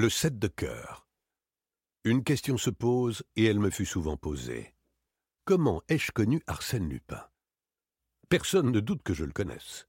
Le 7 de cœur. Une question se pose, et elle me fut souvent posée. Comment ai-je connu Arsène Lupin? Personne ne doute que je le connaisse.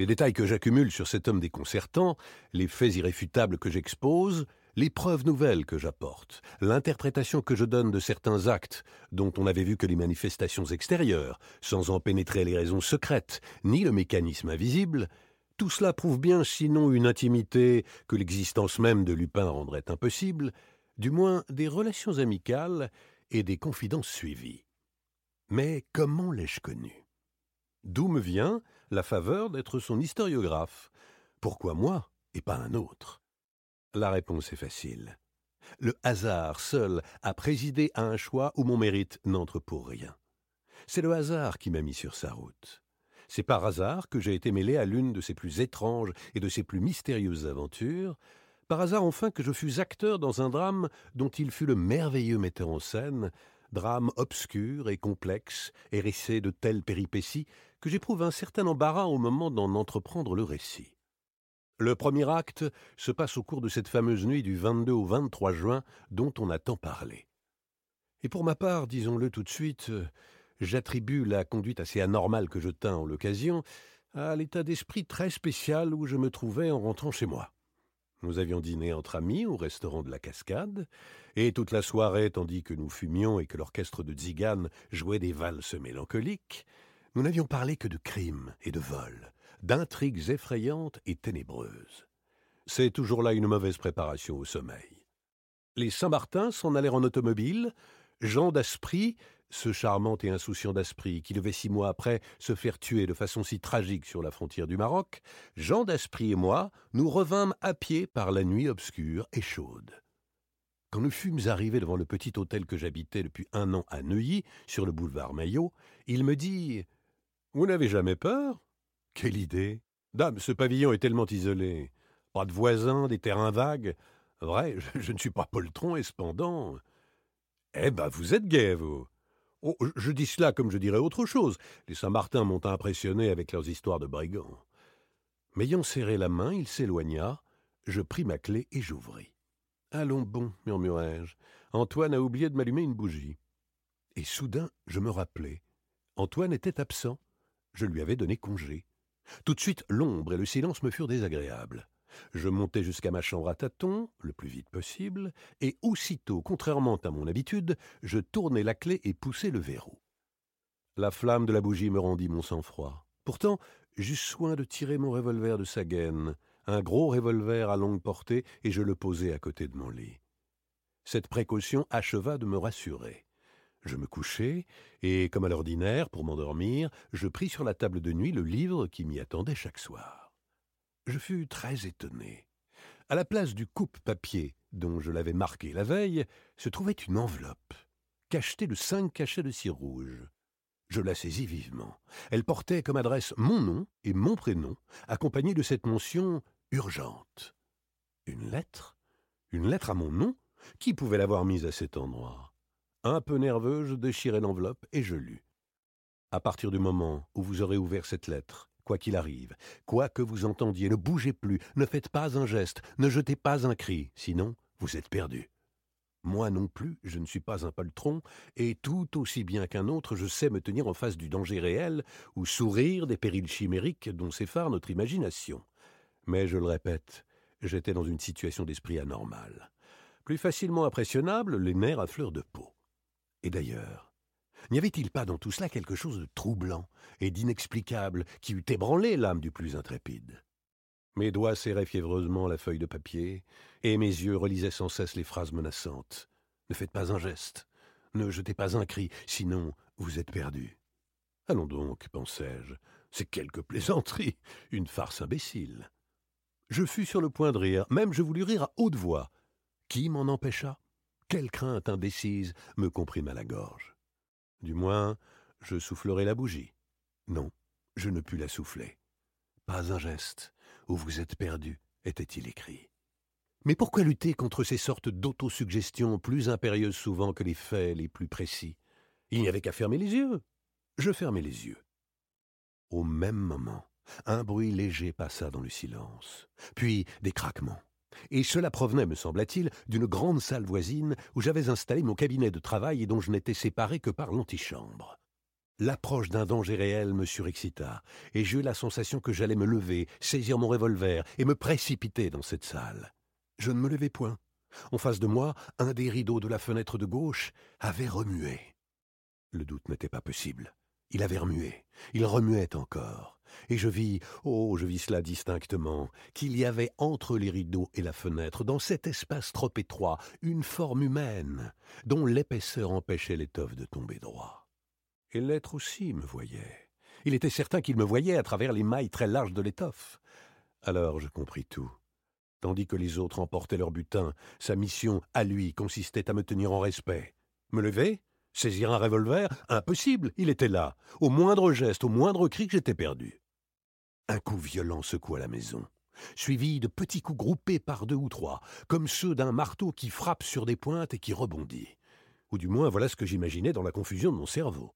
Les détails que j'accumule sur cet homme déconcertant, les faits irréfutables que j'expose, les preuves nouvelles que j'apporte, l'interprétation que je donne de certains actes dont on n'avait vu que les manifestations extérieures, sans en pénétrer les raisons secrètes, ni le mécanisme invisible, tout cela prouve bien, sinon une intimité que l'existence même de Lupin rendrait impossible, du moins des relations amicales et des confidences suivies. Mais comment l'ai-je connu? D'où me vient la faveur d'être son historiographe? Pourquoi moi et pas un autre? La réponse est facile. Le hasard seul a présidé à un choix où mon mérite n'entre pour rien. C'est le hasard qui m'a mis sur sa route. C'est par hasard que j'ai été mêlé à l'une de ses plus étranges et de ses plus mystérieuses aventures, par hasard enfin que je fus acteur dans un drame dont il fut le merveilleux metteur en scène, drame obscur et complexe, hérissé de telles péripéties que j'éprouve un certain embarras au moment d'en entreprendre le récit. Le premier acte se passe au cours de cette fameuse nuit du 22 au 23 juin dont on a tant parlé. Et pour ma part, disons-le tout de suite, j'attribue la conduite assez anormale que je tins en l'occasion à l'état d'esprit très spécial où je me trouvais en rentrant chez moi. Nous avions dîné entre amis au restaurant de la Cascade, et toute la soirée, tandis que nous fumions et que l'orchestre de Zigane jouait des valses mélancoliques, nous n'avions parlé que de crimes et de vols, d'intrigues effrayantes et ténébreuses. C'est toujours là une mauvaise préparation au sommeil. Les Saint-Martin s'en allèrent en automobile, Jean d'Aspry ce charmant et insouciant d'Aspry, qui devait six mois après se faire tuer de façon si tragique sur la frontière du Maroc, Jean d'Aspry et moi nous revînmes à pied par la nuit obscure et chaude. Quand nous fûmes arrivés devant le petit hôtel que j'habitais depuis un an à Neuilly, sur le boulevard Maillot, il me dit Vous n'avez jamais peur? Quelle idée Dame, ce pavillon est tellement isolé. Pas de voisins, des terrains vagues. Vrai, je, ne suis pas poltron et cependant. Eh ben, vous êtes gai, vous. Oh, je dis cela comme je dirais autre chose. Les Saint-Martin m'ont impressionné avec leurs histoires de brigands. M'ayant serré la main, il s'éloigna. Je pris ma clé et j'ouvris. Allons bon, murmurai-je. Antoine a oublié de m'allumer une bougie. Et soudain, je me rappelai. Antoine était absent. Je lui avais donné congé. Tout de suite, l'ombre et le silence me furent désagréables. Je montai jusqu'à ma chambre à tâtons, le plus vite possible, et aussitôt, contrairement à mon habitude, je tournai la clé et poussai le verrou. La flamme de la bougie me rendit mon sang-froid. Pourtant, j'eus soin de tirer mon revolver de sa gaine, un gros revolver à longue portée, et je le posai à côté de mon lit. Cette précaution acheva de me rassurer. Je me couchai, et, comme à l'ordinaire, pour m'endormir, je pris sur la table de nuit le livre qui m'y attendait chaque soir je fus très étonné. À la place du coupe-papier dont je l'avais marqué la veille, se trouvait une enveloppe, cachetée de cinq cachets de cire rouge. Je la saisis vivement. Elle portait comme adresse mon nom et mon prénom, accompagnée de cette mention urgente. Une lettre? Une lettre à mon nom? Qui pouvait l'avoir mise à cet endroit? Un peu nerveux, je déchirai l'enveloppe et je lus. À partir du moment où vous aurez ouvert cette lettre, quoi qu'il arrive, quoi que vous entendiez, ne bougez plus, ne faites pas un geste, ne jetez pas un cri, sinon vous êtes perdu. Moi non plus, je ne suis pas un poltron, et tout aussi bien qu'un autre, je sais me tenir en face du danger réel ou sourire des périls chimériques dont s'effare notre imagination. Mais je le répète, j'étais dans une situation d'esprit anormale. Plus facilement impressionnable, les nerfs à fleur de peau. Et d'ailleurs, N'y avait-il pas dans tout cela quelque chose de troublant et d'inexplicable qui eût ébranlé l'âme du plus intrépide? Mes doigts serraient fiévreusement la feuille de papier, et mes yeux relisaient sans cesse les phrases menaçantes. Ne faites pas un geste, ne jetez pas un cri, sinon vous êtes perdu. Allons donc, pensai-je, c'est quelque plaisanterie, une farce imbécile. Je fus sur le point de rire, même je voulus rire à haute voix. Qui m'en empêcha? Quelle crainte indécise me comprima la gorge. Du moins, je soufflerai la bougie. Non, je ne pus la souffler. Pas un geste, où vous êtes perdu, était-il écrit. Mais pourquoi lutter contre ces sortes d'autosuggestions plus impérieuses souvent que les faits les plus précis? Il n'y avait qu'à fermer les yeux. Je fermai les yeux. Au même moment, un bruit léger passa dans le silence, puis des craquements, Et cela provenait, me sembla-t-il, d'une grande salle voisine où j'avais installé mon cabinet de travail et dont je n'étais séparé que par l'antichambre. L'approche d'un danger réel me surexcita, et j'eus la sensation que j'allais me lever, saisir mon revolver et me précipiter dans cette salle. Je ne me levai point. En face de moi, un des rideaux de la fenêtre de gauche avait remué. Le doute n'était pas possible. Il avait remué. Il remuait encore. Et je vis, oh, je vis cela distinctement, qu'il y avait entre les rideaux et la fenêtre, dans cet espace trop étroit, une forme humaine, dont l'épaisseur empêchait l'étoffe de tomber droit. Et l'être aussi me voyait. Il était certain qu'il me voyait à travers les mailles très larges de l'étoffe. Alors je compris tout. Tandis que les autres emportaient leur butin, sa mission, à lui, consistait à me tenir en respect. Me lever Saisir un revolver Impossible, il était là. Au moindre geste, au moindre cri, j'étais perdu. Un coup violent secoua la maison, suivi de petits coups groupés par deux ou trois, comme ceux d'un marteau qui frappe sur des pointes et qui rebondit. Ou du moins voilà ce que j'imaginais dans la confusion de mon cerveau.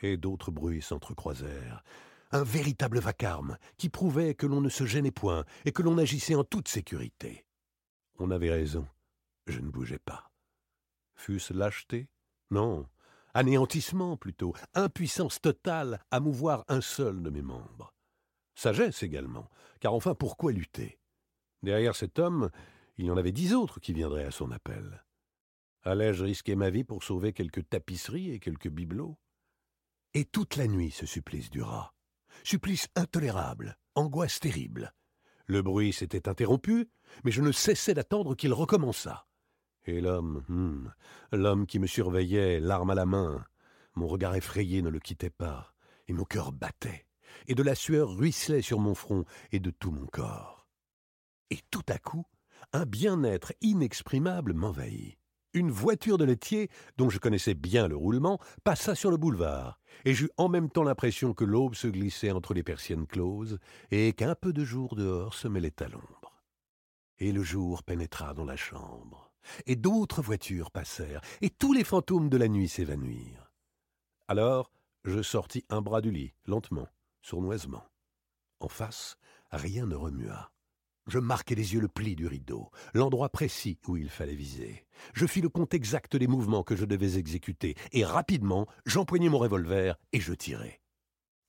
Et d'autres bruits s'entrecroisèrent. Un véritable vacarme qui prouvait que l'on ne se gênait point et que l'on agissait en toute sécurité. On avait raison. Je ne bougeais pas. Fût-ce lâcheté? Non, anéantissement plutôt, impuissance totale à mouvoir un seul de mes membres. Sagesse également, car enfin pourquoi lutter? Derrière cet homme, il y en avait dix autres qui viendraient à son appel. Allais-je risquer ma vie pour sauver quelques tapisseries et quelques bibelots? Et toute la nuit ce supplice dura. Supplice intolérable, angoisse terrible. Le bruit s'était interrompu, mais je ne cessais d'attendre qu'il recommençât. Et l'homme, hum, l'homme qui me surveillait, l'arme à la main, mon regard effrayé ne le quittait pas, et mon cœur battait, et de la sueur ruisselait sur mon front et de tout mon corps. Et tout à coup, un bien-être inexprimable m'envahit. Une voiture de laitier, dont je connaissais bien le roulement, passa sur le boulevard, et j'eus en même temps l'impression que l'aube se glissait entre les persiennes closes, et qu'un peu de jour dehors se mêlait à l'ombre. Et le jour pénétra dans la chambre et d'autres voitures passèrent, et tous les fantômes de la nuit s'évanouirent. Alors je sortis un bras du lit, lentement, sournoisement. En face, rien ne remua. Je marquai les yeux le pli du rideau, l'endroit précis où il fallait viser. Je fis le compte exact des mouvements que je devais exécuter, et rapidement j'empoignai mon revolver et je tirai.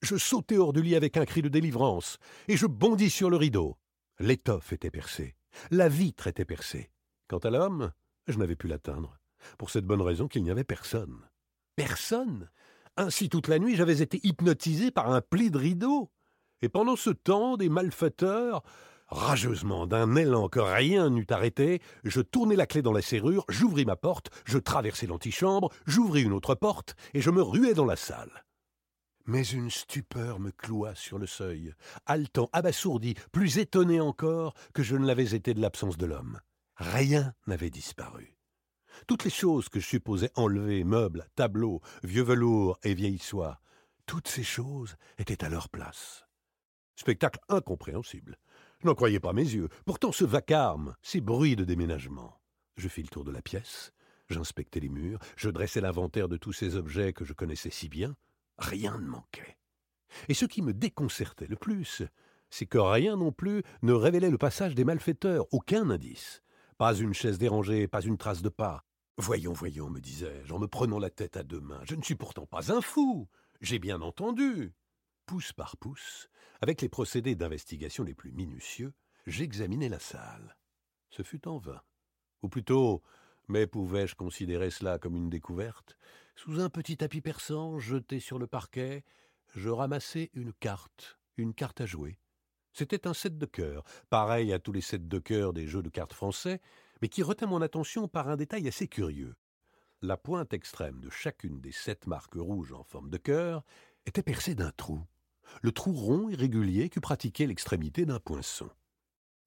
Je sautai hors du lit avec un cri de délivrance, et je bondis sur le rideau. L'étoffe était percée, la vitre était percée, Quant à l'homme, je n'avais pu l'atteindre, pour cette bonne raison qu'il n'y avait personne. Personne? Ainsi toute la nuit j'avais été hypnotisé par un pli de rideau. Et pendant ce temps, des malfaiteurs, rageusement, d'un élan que rien n'eût arrêté, je tournai la clé dans la serrure, j'ouvris ma porte, je traversai l'antichambre, j'ouvris une autre porte, et je me ruai dans la salle. Mais une stupeur me cloua sur le seuil, haletant, abasourdi, plus étonné encore que je ne l'avais été de l'absence de l'homme. Rien n'avait disparu. Toutes les choses que je supposais enlevées, meubles, tableaux, vieux velours et vieilles soie, toutes ces choses étaient à leur place. Spectacle incompréhensible. Je n'en croyais pas mes yeux. Pourtant ce vacarme, ces bruits de déménagement. Je fis le tour de la pièce, j'inspectai les murs, je dressai l'inventaire de tous ces objets que je connaissais si bien. Rien ne manquait. Et ce qui me déconcertait le plus, c'est que rien non plus ne révélait le passage des malfaiteurs, aucun indice. Pas une chaise dérangée, pas une trace de pas. Voyons, voyons, me disais-je, en me prenant la tête à deux mains, je ne suis pourtant pas un fou. J'ai bien entendu. Pouce par pouce, avec les procédés d'investigation les plus minutieux, j'examinai la salle. Ce fut en vain. Ou plutôt, mais pouvais-je considérer cela comme une découverte? Sous un petit tapis persan jeté sur le parquet, je ramassai une carte, une carte à jouer. C'était un set de cœur, pareil à tous les sets de cœur des jeux de cartes français, mais qui retint mon attention par un détail assez curieux. La pointe extrême de chacune des sept marques rouges en forme de cœur était percée d'un trou, le trou rond et régulier qu'eût pratiqué l'extrémité d'un poinçon.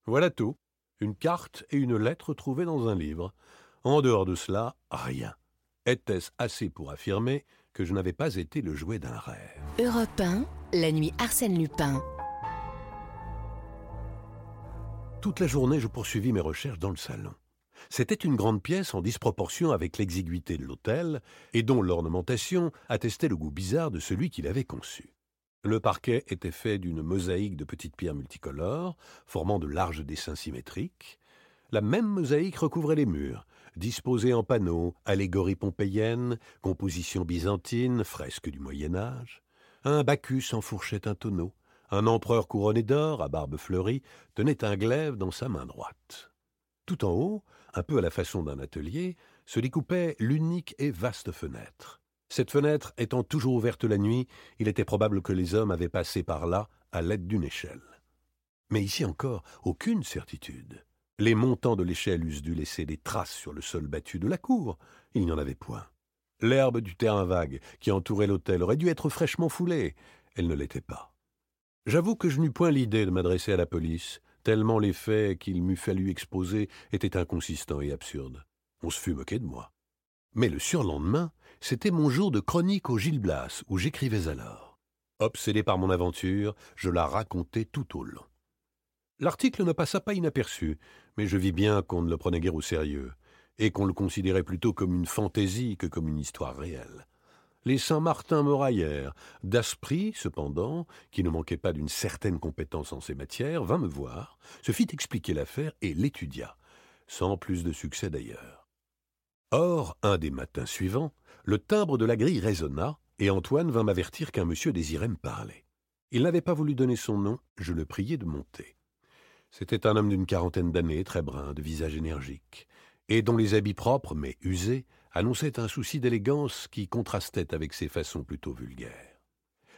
Voilà tout. Une carte et une lettre trouvées dans un livre. En dehors de cela, rien. Était-ce assez pour affirmer que je n'avais pas été le jouet d'un rêve? Europe la nuit Arsène Lupin. Toute la journée, je poursuivis mes recherches dans le salon. C'était une grande pièce en disproportion avec l'exiguïté de l'hôtel, et dont l'ornementation attestait le goût bizarre de celui qui l'avait conçu. Le parquet était fait d'une mosaïque de petites pierres multicolores, formant de larges dessins symétriques. La même mosaïque recouvrait les murs, disposée en panneaux, allégories pompéiennes, compositions byzantines, fresques du Moyen Âge. Un Bacchus enfourchait un tonneau. Un empereur couronné d'or, à barbe fleurie, tenait un glaive dans sa main droite. Tout en haut, un peu à la façon d'un atelier, se découpait l'unique et vaste fenêtre. Cette fenêtre étant toujours ouverte la nuit, il était probable que les hommes avaient passé par là à l'aide d'une échelle. Mais ici encore, aucune certitude. Les montants de l'échelle eussent dû laisser des traces sur le sol battu de la cour. Il n'y en avait point. L'herbe du terrain vague qui entourait l'hôtel aurait dû être fraîchement foulée. Elle ne l'était pas. J'avoue que je n'eus point l'idée de m'adresser à la police, tellement les faits qu'il m'eût fallu exposer étaient inconsistants et absurdes. On se fut moqué de moi. Mais le surlendemain, c'était mon jour de chronique au Gil Blas, où j'écrivais alors. Obsédé par mon aventure, je la racontais tout au long. L'article ne passa pas inaperçu, mais je vis bien qu'on ne le prenait guère au sérieux, et qu'on le considérait plutôt comme une fantaisie que comme une histoire réelle. Les Saint-Martin me raillèrent. Daspry, cependant, qui ne manquait pas d'une certaine compétence en ces matières, vint me voir, se fit expliquer l'affaire et l'étudia, sans plus de succès d'ailleurs. Or, un des matins suivants, le timbre de la grille résonna, et Antoine vint m'avertir qu'un monsieur désirait me parler. Il n'avait pas voulu donner son nom, je le priai de monter. C'était un homme d'une quarantaine d'années, très brun, de visage énergique, et dont les habits propres, mais usés, annonçaient un souci d'élégance qui contrastait avec ses façons plutôt vulgaires.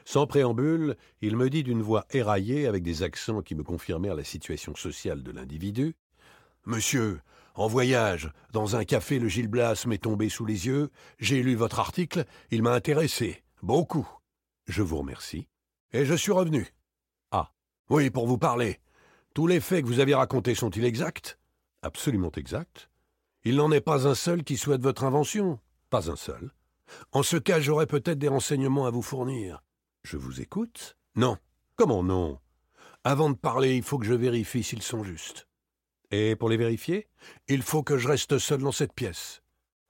Sans préambule, il me dit d'une voix éraillée, avec des accents qui me confirmèrent la situation sociale de l'individu. Monsieur, en voyage, dans un café, le Gilles Blas m'est tombé sous les yeux, j'ai lu votre article, il m'a intéressé, beaucoup. Je vous remercie. Et je suis revenu. Ah. Oui, pour vous parler. Tous les faits que vous avez racontés sont-ils exacts? Absolument exacts. Il n'en est pas un seul qui souhaite votre invention Pas un seul. En ce cas, j'aurais peut-être des renseignements à vous fournir. Je vous écoute? Non. Comment non? Avant de parler, il faut que je vérifie s'ils sont justes. Et pour les vérifier? Il faut que je reste seul dans cette pièce.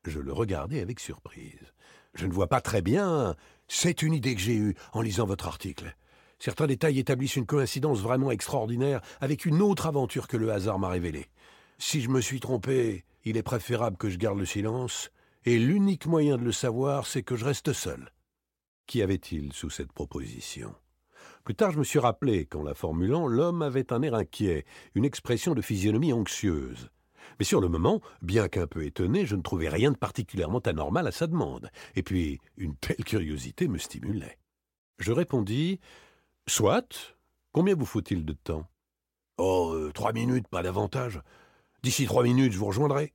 Je le regardai avec surprise. Je ne vois pas très bien. C'est une idée que j'ai eue en lisant votre article. Certains détails établissent une coïncidence vraiment extraordinaire avec une autre aventure que le hasard m'a révélée. Si je me suis trompé, il est préférable que je garde le silence, et l'unique moyen de le savoir, c'est que je reste seul. Qu'y avait-il sous cette proposition? Plus tard, je me suis rappelé qu'en la formulant, l'homme avait un air inquiet, une expression de physionomie anxieuse. Mais sur le moment, bien qu'un peu étonné, je ne trouvais rien de particulièrement anormal à sa demande, et puis une telle curiosité me stimulait. Je répondis Soit. Combien vous faut-il de temps Oh, euh, trois minutes, pas davantage. D'ici trois minutes, je vous rejoindrai.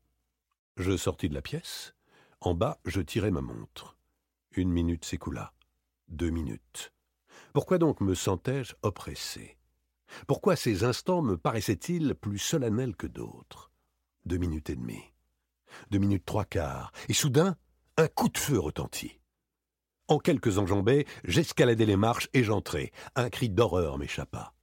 Je sortis de la pièce. En bas, je tirai ma montre. Une minute s'écoula. Deux minutes. Pourquoi donc me sentais-je oppressé? Pourquoi ces instants me paraissaient-ils plus solennels que d'autres? Deux minutes et demie. Deux minutes trois quarts. Et soudain, un coup de feu retentit. En quelques enjambées, j'escaladai les marches et j'entrai. Un cri d'horreur m'échappa.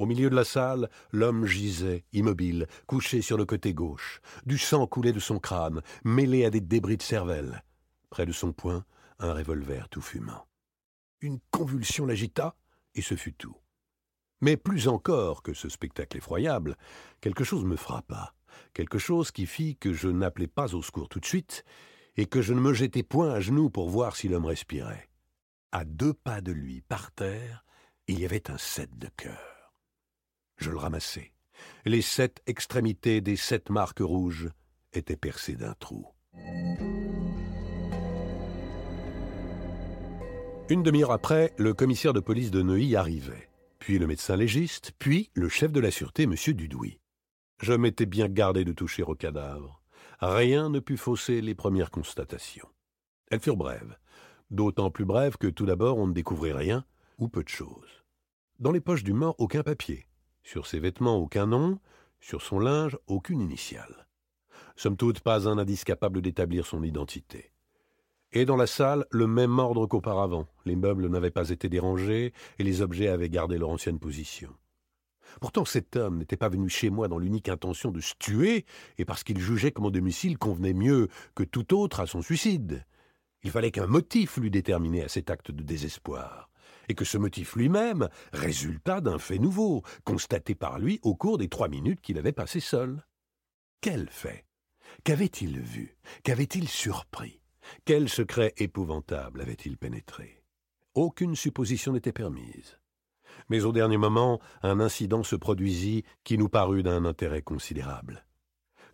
Au milieu de la salle, l'homme gisait, immobile, couché sur le côté gauche. Du sang coulait de son crâne, mêlé à des débris de cervelle. Près de son poing, un revolver tout fumant. Une convulsion l'agita, et ce fut tout. Mais plus encore que ce spectacle effroyable, quelque chose me frappa, quelque chose qui fit que je n'appelai pas au secours tout de suite, et que je ne me jetais point à genoux pour voir si l'homme respirait. À deux pas de lui, par terre, il y avait un set de cœur. Je le ramassai. Les sept extrémités des sept marques rouges étaient percées d'un trou. Une demi-heure après, le commissaire de police de Neuilly arrivait, puis le médecin légiste, puis le chef de la sûreté, M. Dudouis. Je m'étais bien gardé de toucher au cadavre rien ne put fausser les premières constatations. Elles furent brèves, d'autant plus brèves que tout d'abord on ne découvrit rien, ou peu de choses. Dans les poches du mort, aucun papier. Sur ses vêtements, aucun nom. Sur son linge, aucune initiale. Somme toute, pas un indice capable d'établir son identité. Et dans la salle, le même ordre qu'auparavant. Les meubles n'avaient pas été dérangés et les objets avaient gardé leur ancienne position. Pourtant cet homme n'était pas venu chez moi dans l'unique intention de se tuer, et parce qu'il jugeait que mon domicile convenait mieux que tout autre à son suicide. Il fallait qu'un motif l'eût déterminé à cet acte de désespoir, et que ce motif lui-même résultât d'un fait nouveau, constaté par lui au cours des trois minutes qu'il avait passées seul. Quel fait? Qu'avait-il vu? Qu'avait-il surpris? Quel secret épouvantable avait-il pénétré? Aucune supposition n'était permise. Mais au dernier moment, un incident se produisit qui nous parut d'un intérêt considérable.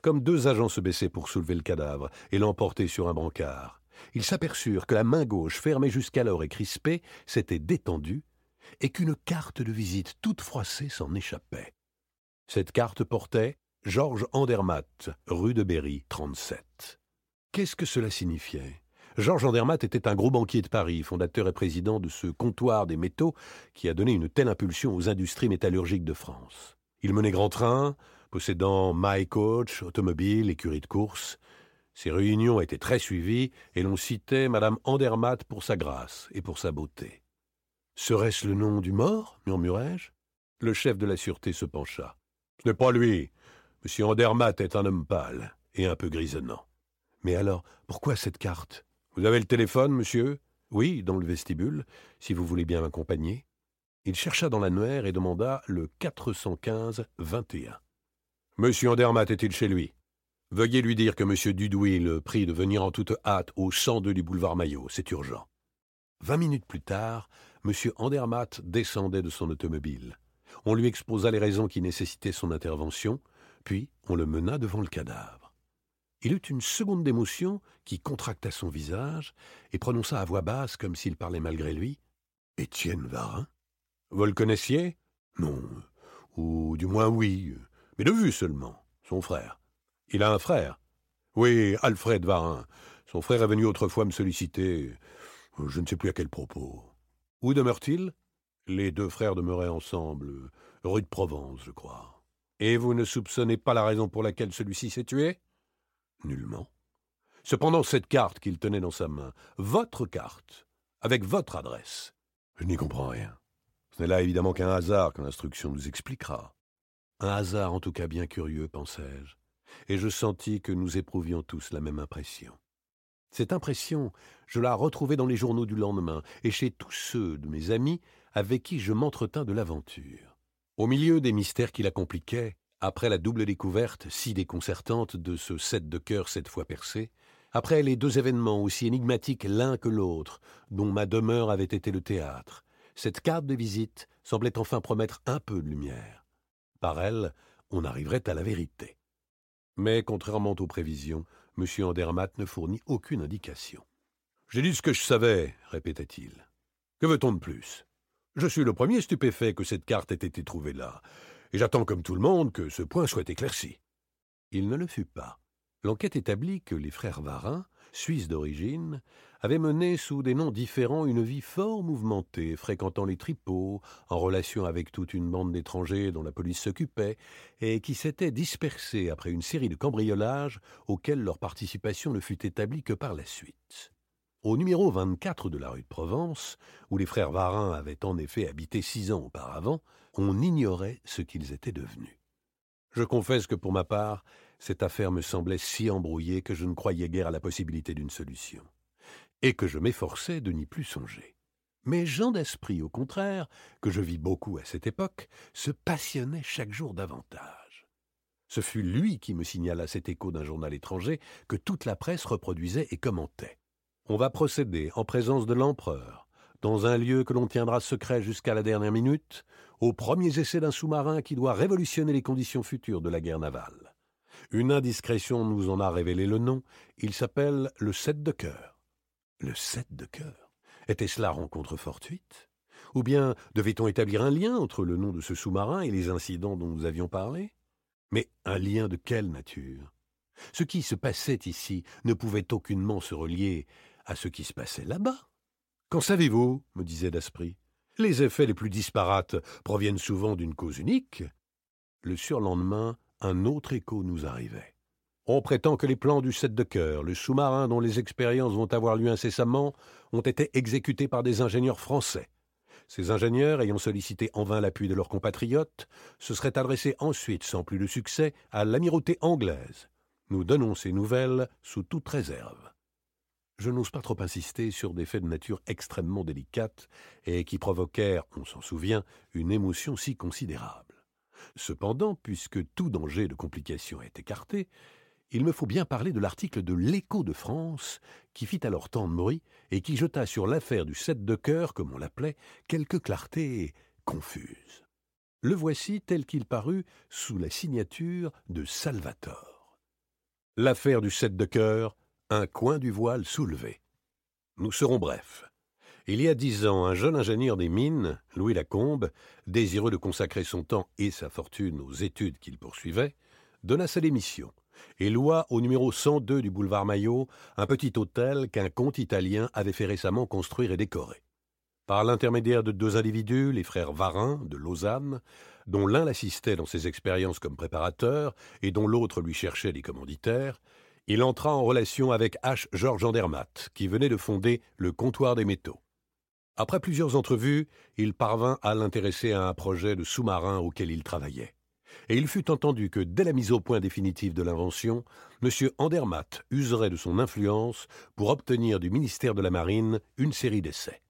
Comme deux agents se baissaient pour soulever le cadavre et l'emporter sur un brancard, ils s'aperçurent que la main gauche, fermée jusqu'alors et crispée, s'était détendue et qu'une carte de visite toute froissée s'en échappait. Cette carte portait Georges Andermatt, rue de Berry, 37. Qu'est-ce que cela signifiait? Georges Andermatt était un gros banquier de Paris, fondateur et président de ce comptoir des métaux qui a donné une telle impulsion aux industries métallurgiques de France. Il menait grand train, possédant My Coach, automobile, écurie de course. Ses réunions étaient très suivies et l'on citait Madame Andermatt pour sa grâce et pour sa beauté. Serait-ce le nom du mort? murmurai-je. Le chef de la sûreté se pencha. Ce n'est pas lui. Monsieur Andermatt est un homme pâle et un peu grisonnant. Mais alors, pourquoi cette carte? Vous avez le téléphone, monsieur? Oui, dans le vestibule, si vous voulez bien m'accompagner. Il chercha dans l'annuaire et demanda le 415-21. Monsieur Andermatt est-il chez lui? Veuillez lui dire que monsieur Dudouis le prie de venir en toute hâte au 102 du boulevard Maillot, c'est urgent. Vingt minutes plus tard, M. Andermatt descendait de son automobile. On lui exposa les raisons qui nécessitaient son intervention, puis on le mena devant le cadavre. Il eut une seconde d'émotion qui contracta son visage et prononça à voix basse, comme s'il parlait malgré lui Étienne Varin Vous le connaissiez? Non, ou du moins oui, mais de vue seulement, son frère. Il a un frère Oui, Alfred Varin. Son frère est venu autrefois me solliciter. Je ne sais plus à quel propos. Où demeure-t-il? Les deux frères demeuraient ensemble, rue de Provence, je crois. Et vous ne soupçonnez pas la raison pour laquelle celui-ci s'est tué? Nullement. Cependant, cette carte qu'il tenait dans sa main, votre carte, avec votre adresse, je n'y comprends rien. Ce n'est là évidemment qu'un hasard que l'instruction nous expliquera. Un hasard en tout cas bien curieux, pensai-je, et je sentis que nous éprouvions tous la même impression. Cette impression, je la retrouvai dans les journaux du lendemain et chez tous ceux de mes amis avec qui je m'entretins de l'aventure. Au milieu des mystères qui la compliquaient, après la double découverte si déconcertante de ce sept de cœur cette fois percé, après les deux événements aussi énigmatiques l'un que l'autre, dont ma demeure avait été le théâtre, cette carte de visite semblait enfin promettre un peu de lumière. Par elle, on arriverait à la vérité. Mais, contrairement aux prévisions, M. Andermatt ne fournit aucune indication. J'ai dit ce que je savais, répétait-il. Que veut-on de plus? Je suis le premier stupéfait que cette carte ait été trouvée là, et j'attends comme tout le monde que ce point soit éclairci. Il ne le fut pas. L'enquête établit que les frères Varin, Suisses d'origine, avaient mené sous des noms différents une vie fort mouvementée, fréquentant les tripots, en relation avec toute une bande d'étrangers dont la police s'occupait, et qui s'étaient dispersés après une série de cambriolages auxquels leur participation ne fut établie que par la suite. Au numéro 24 de la rue de Provence, où les frères Varin avaient en effet habité six ans auparavant, on ignorait ce qu'ils étaient devenus. Je confesse que pour ma part, cette affaire me semblait si embrouillée que je ne croyais guère à la possibilité d'une solution, et que je m'efforçais de n'y plus songer. Mais Jean d'Esprit, au contraire, que je vis beaucoup à cette époque, se passionnait chaque jour davantage. Ce fut lui qui me signala cet écho d'un journal étranger que toute la presse reproduisait et commentait. On va procéder en présence de l'empereur, dans un lieu que l'on tiendra secret jusqu'à la dernière minute, aux premiers essais d'un sous-marin qui doit révolutionner les conditions futures de la guerre navale. Une indiscrétion nous en a révélé le nom. Il s'appelle le Sept de cœur. Le Sept de cœur Était-ce la rencontre fortuite? Ou bien devait-on établir un lien entre le nom de ce sous-marin et les incidents dont nous avions parlé? Mais un lien de quelle nature? Ce qui se passait ici ne pouvait aucunement se relier à ce qui se passait là-bas. Qu'en savez-vous? me disait Daspry. Les effets les plus disparates proviennent souvent d'une cause unique. Le surlendemain, un autre écho nous arrivait. On prétend que les plans du Sept de cœur, le sous-marin dont les expériences vont avoir lieu incessamment, ont été exécutés par des ingénieurs français. Ces ingénieurs, ayant sollicité en vain l'appui de leurs compatriotes, se seraient adressés ensuite, sans plus de succès, à l'amirauté anglaise. Nous donnons ces nouvelles sous toute réserve. Je n'ose pas trop insister sur des faits de nature extrêmement délicate et qui provoquèrent, on s'en souvient, une émotion si considérable. Cependant, puisque tout danger de complication est écarté, il me faut bien parler de l'article de l'Écho de France, qui fit alors tant de bruit et qui jeta sur l'affaire du sept de cœur, comme on l'appelait, quelques clartés confuses. Le voici tel qu'il parut sous la signature de Salvator. L'affaire du sept de cœur, un coin du voile soulevé. Nous serons brefs. Il y a dix ans, un jeune ingénieur des mines, Louis Lacombe, désireux de consacrer son temps et sa fortune aux études qu'il poursuivait, donna sa démission et loua au numéro 102 du boulevard Maillot un petit hôtel qu'un comte italien avait fait récemment construire et décorer. Par l'intermédiaire de deux individus, les frères Varin, de Lausanne, dont l'un l'assistait dans ses expériences comme préparateur et dont l'autre lui cherchait des commanditaires, il entra en relation avec H. Georges Andermatt, qui venait de fonder le comptoir des métaux. Après plusieurs entrevues, il parvint à l'intéresser à un projet de sous-marin auquel il travaillait et il fut entendu que dès la mise au point définitive de l'invention, M. Andermatt userait de son influence pour obtenir du ministère de la Marine une série d'essais.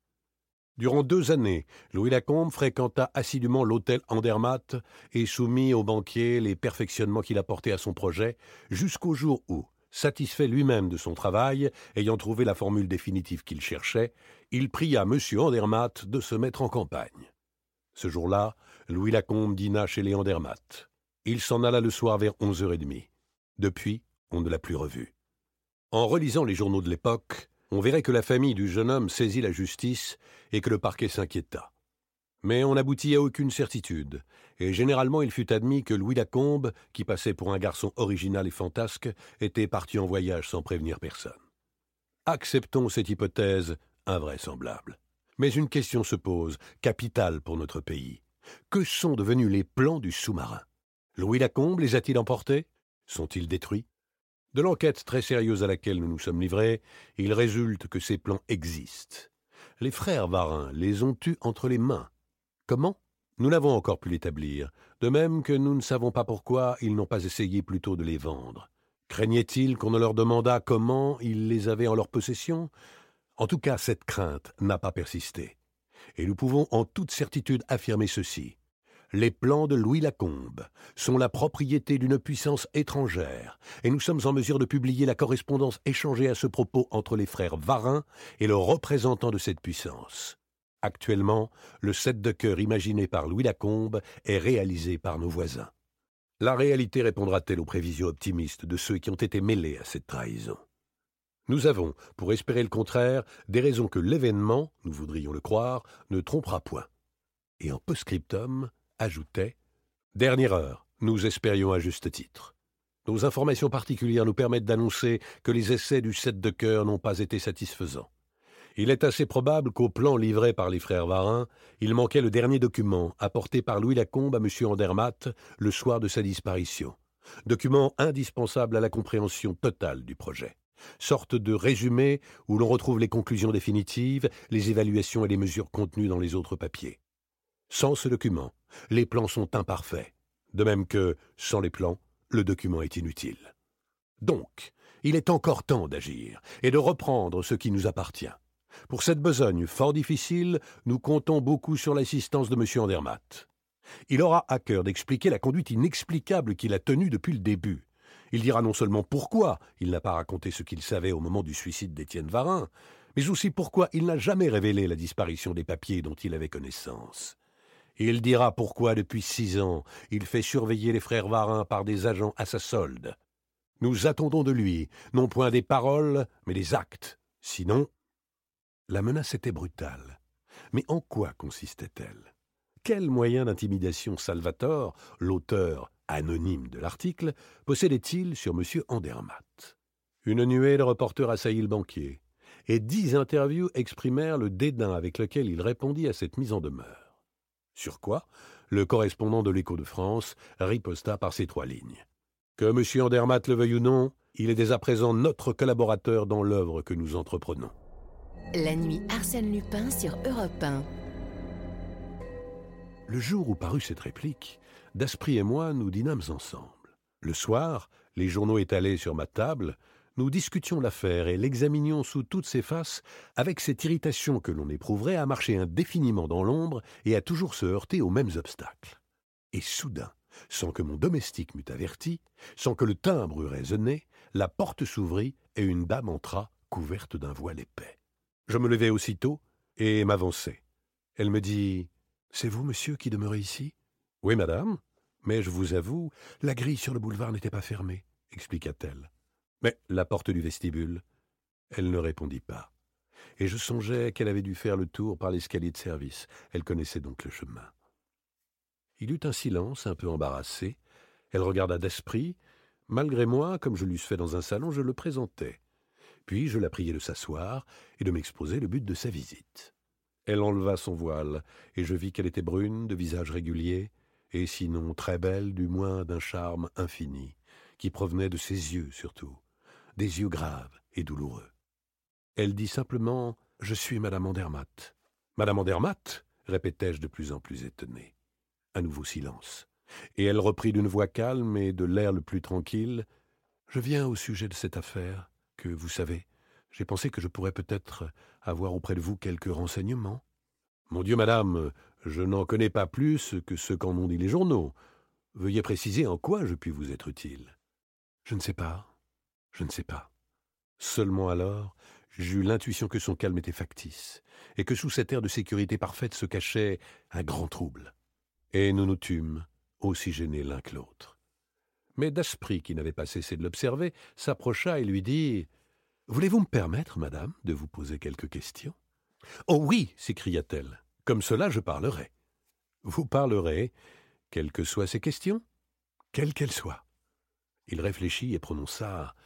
Durant deux années, Louis Lacombe fréquenta assidûment l'hôtel Andermatt et soumit au banquier les perfectionnements qu'il apportait à son projet, jusqu'au jour où, satisfait lui-même de son travail, ayant trouvé la formule définitive qu'il cherchait, il pria M. Andermatt de se mettre en campagne. Ce jour-là, Louis Lacombe dîna chez les Andermatt. Il s'en alla le soir vers onze heures et demie. Depuis, on ne l'a plus revu. En relisant les journaux de l'époque, on verrait que la famille du jeune homme saisit la justice et que le parquet s'inquiéta. Mais on n'aboutit à aucune certitude, et généralement il fut admis que Louis Lacombe, qui passait pour un garçon original et fantasque, était parti en voyage sans prévenir personne. Acceptons cette hypothèse invraisemblable. Mais une question se pose, capitale pour notre pays. Que sont devenus les plans du sous-marin? Louis Lacombe les a-t-il emportés? Sont-ils détruits? De l'enquête très sérieuse à laquelle nous nous sommes livrés, il résulte que ces plans existent. Les frères Varin les ont eus entre les mains. Comment? Nous n'avons encore pu l'établir, de même que nous ne savons pas pourquoi ils n'ont pas essayé plutôt de les vendre. Craignaient-ils qu'on ne leur demandât comment ils les avaient en leur possession? En tout cas, cette crainte n'a pas persisté et nous pouvons en toute certitude affirmer ceci. Les plans de Louis Lacombe sont la propriété d'une puissance étrangère, et nous sommes en mesure de publier la correspondance échangée à ce propos entre les frères Varin et le représentant de cette puissance. Actuellement, le set de cœur imaginé par Louis Lacombe est réalisé par nos voisins. La réalité répondra-t-elle aux prévisions optimistes de ceux qui ont été mêlés à cette trahison? Nous avons, pour espérer le contraire, des raisons que l'événement, nous voudrions le croire, ne trompera point. Et en post-scriptum, ajoutait Dernière heure, nous espérions à juste titre. Nos informations particulières nous permettent d'annoncer que les essais du set de cœur n'ont pas été satisfaisants. Il est assez probable qu'au plan livré par les frères Varin, il manquait le dernier document apporté par Louis Lacombe à M. Andermatt le soir de sa disparition, document indispensable à la compréhension totale du projet sorte de résumé où l'on retrouve les conclusions définitives, les évaluations et les mesures contenues dans les autres papiers. Sans ce document, les plans sont imparfaits, de même que, sans les plans, le document est inutile. Donc, il est encore temps d'agir et de reprendre ce qui nous appartient. Pour cette besogne fort difficile, nous comptons beaucoup sur l'assistance de M. Andermatt. Il aura à cœur d'expliquer la conduite inexplicable qu'il a tenue depuis le début, il dira non seulement pourquoi il n'a pas raconté ce qu'il savait au moment du suicide d'Étienne Varin, mais aussi pourquoi il n'a jamais révélé la disparition des papiers dont il avait connaissance. Il dira pourquoi depuis six ans il fait surveiller les frères Varin par des agents à sa solde. Nous attendons de lui, non point des paroles, mais des actes. Sinon. La menace était brutale. Mais en quoi consistait-elle? Quel moyen d'intimidation Salvatore, l'auteur, anonyme de l'article, possédait-il sur M. Andermatt? Une nuée de reporters assaillit le banquier, et dix interviews exprimèrent le dédain avec lequel il répondit à cette mise en demeure. Sur quoi, le correspondant de l'Écho de France riposta par ces trois lignes. Que M. Andermatt le veuille ou non, il est dès à présent notre collaborateur dans l'œuvre que nous entreprenons. La nuit Arsène Lupin sur Europe 1. Le jour où parut cette réplique, Daspry et moi nous dînâmes ensemble. Le soir, les journaux étalés sur ma table, nous discutions l'affaire et l'examinions sous toutes ses faces avec cette irritation que l'on éprouverait à marcher indéfiniment dans l'ombre et à toujours se heurter aux mêmes obstacles. Et soudain, sans que mon domestique m'eût averti, sans que le timbre eût résonné, la porte s'ouvrit et une dame entra, couverte d'un voile épais. Je me levai aussitôt et m'avançai. Elle me dit C'est vous, monsieur, qui demeurez ici? Oui, madame. Mais je vous avoue, la grille sur le boulevard n'était pas fermée, expliqua-t-elle. Mais la porte du vestibule Elle ne répondit pas. Et je songeais qu'elle avait dû faire le tour par l'escalier de service. Elle connaissait donc le chemin. Il eut un silence un peu embarrassé. Elle regarda d'esprit. Malgré moi, comme je l'eusse fait dans un salon, je le présentai. Puis je la priai de s'asseoir et de m'exposer le but de sa visite. Elle enleva son voile, et je vis qu'elle était brune, de visage régulier, et sinon très belle, du moins d'un charme infini, qui provenait de ses yeux surtout, des yeux graves et douloureux. Elle dit simplement Je suis Madame Andermatt. Madame Andermatt répétai-je de plus en plus étonné. Un nouveau silence. Et elle reprit d'une voix calme et de l'air le plus tranquille Je viens au sujet de cette affaire, que vous savez. J'ai pensé que je pourrais peut-être avoir auprès de vous quelques renseignements. Mon Dieu, madame, je n'en connais pas plus que ce qu'en ont dit les journaux. Veuillez préciser en quoi je puis vous être utile. Je ne sais pas. Je ne sais pas. Seulement alors, j'eus l'intuition que son calme était factice, et que sous cet air de sécurité parfaite se cachait un grand trouble. Et nous nous tûmes, aussi gênés l'un que l'autre. Mais Daspry, qui n'avait pas cessé de l'observer, s'approcha et lui dit Voulez-vous me permettre, madame, de vous poser quelques questions? Oh oui s'écria-t-elle. Comme cela, je parlerai. Vous parlerez, quelles que soient ces questions Quelles qu'elles soient. Il réfléchit et prononça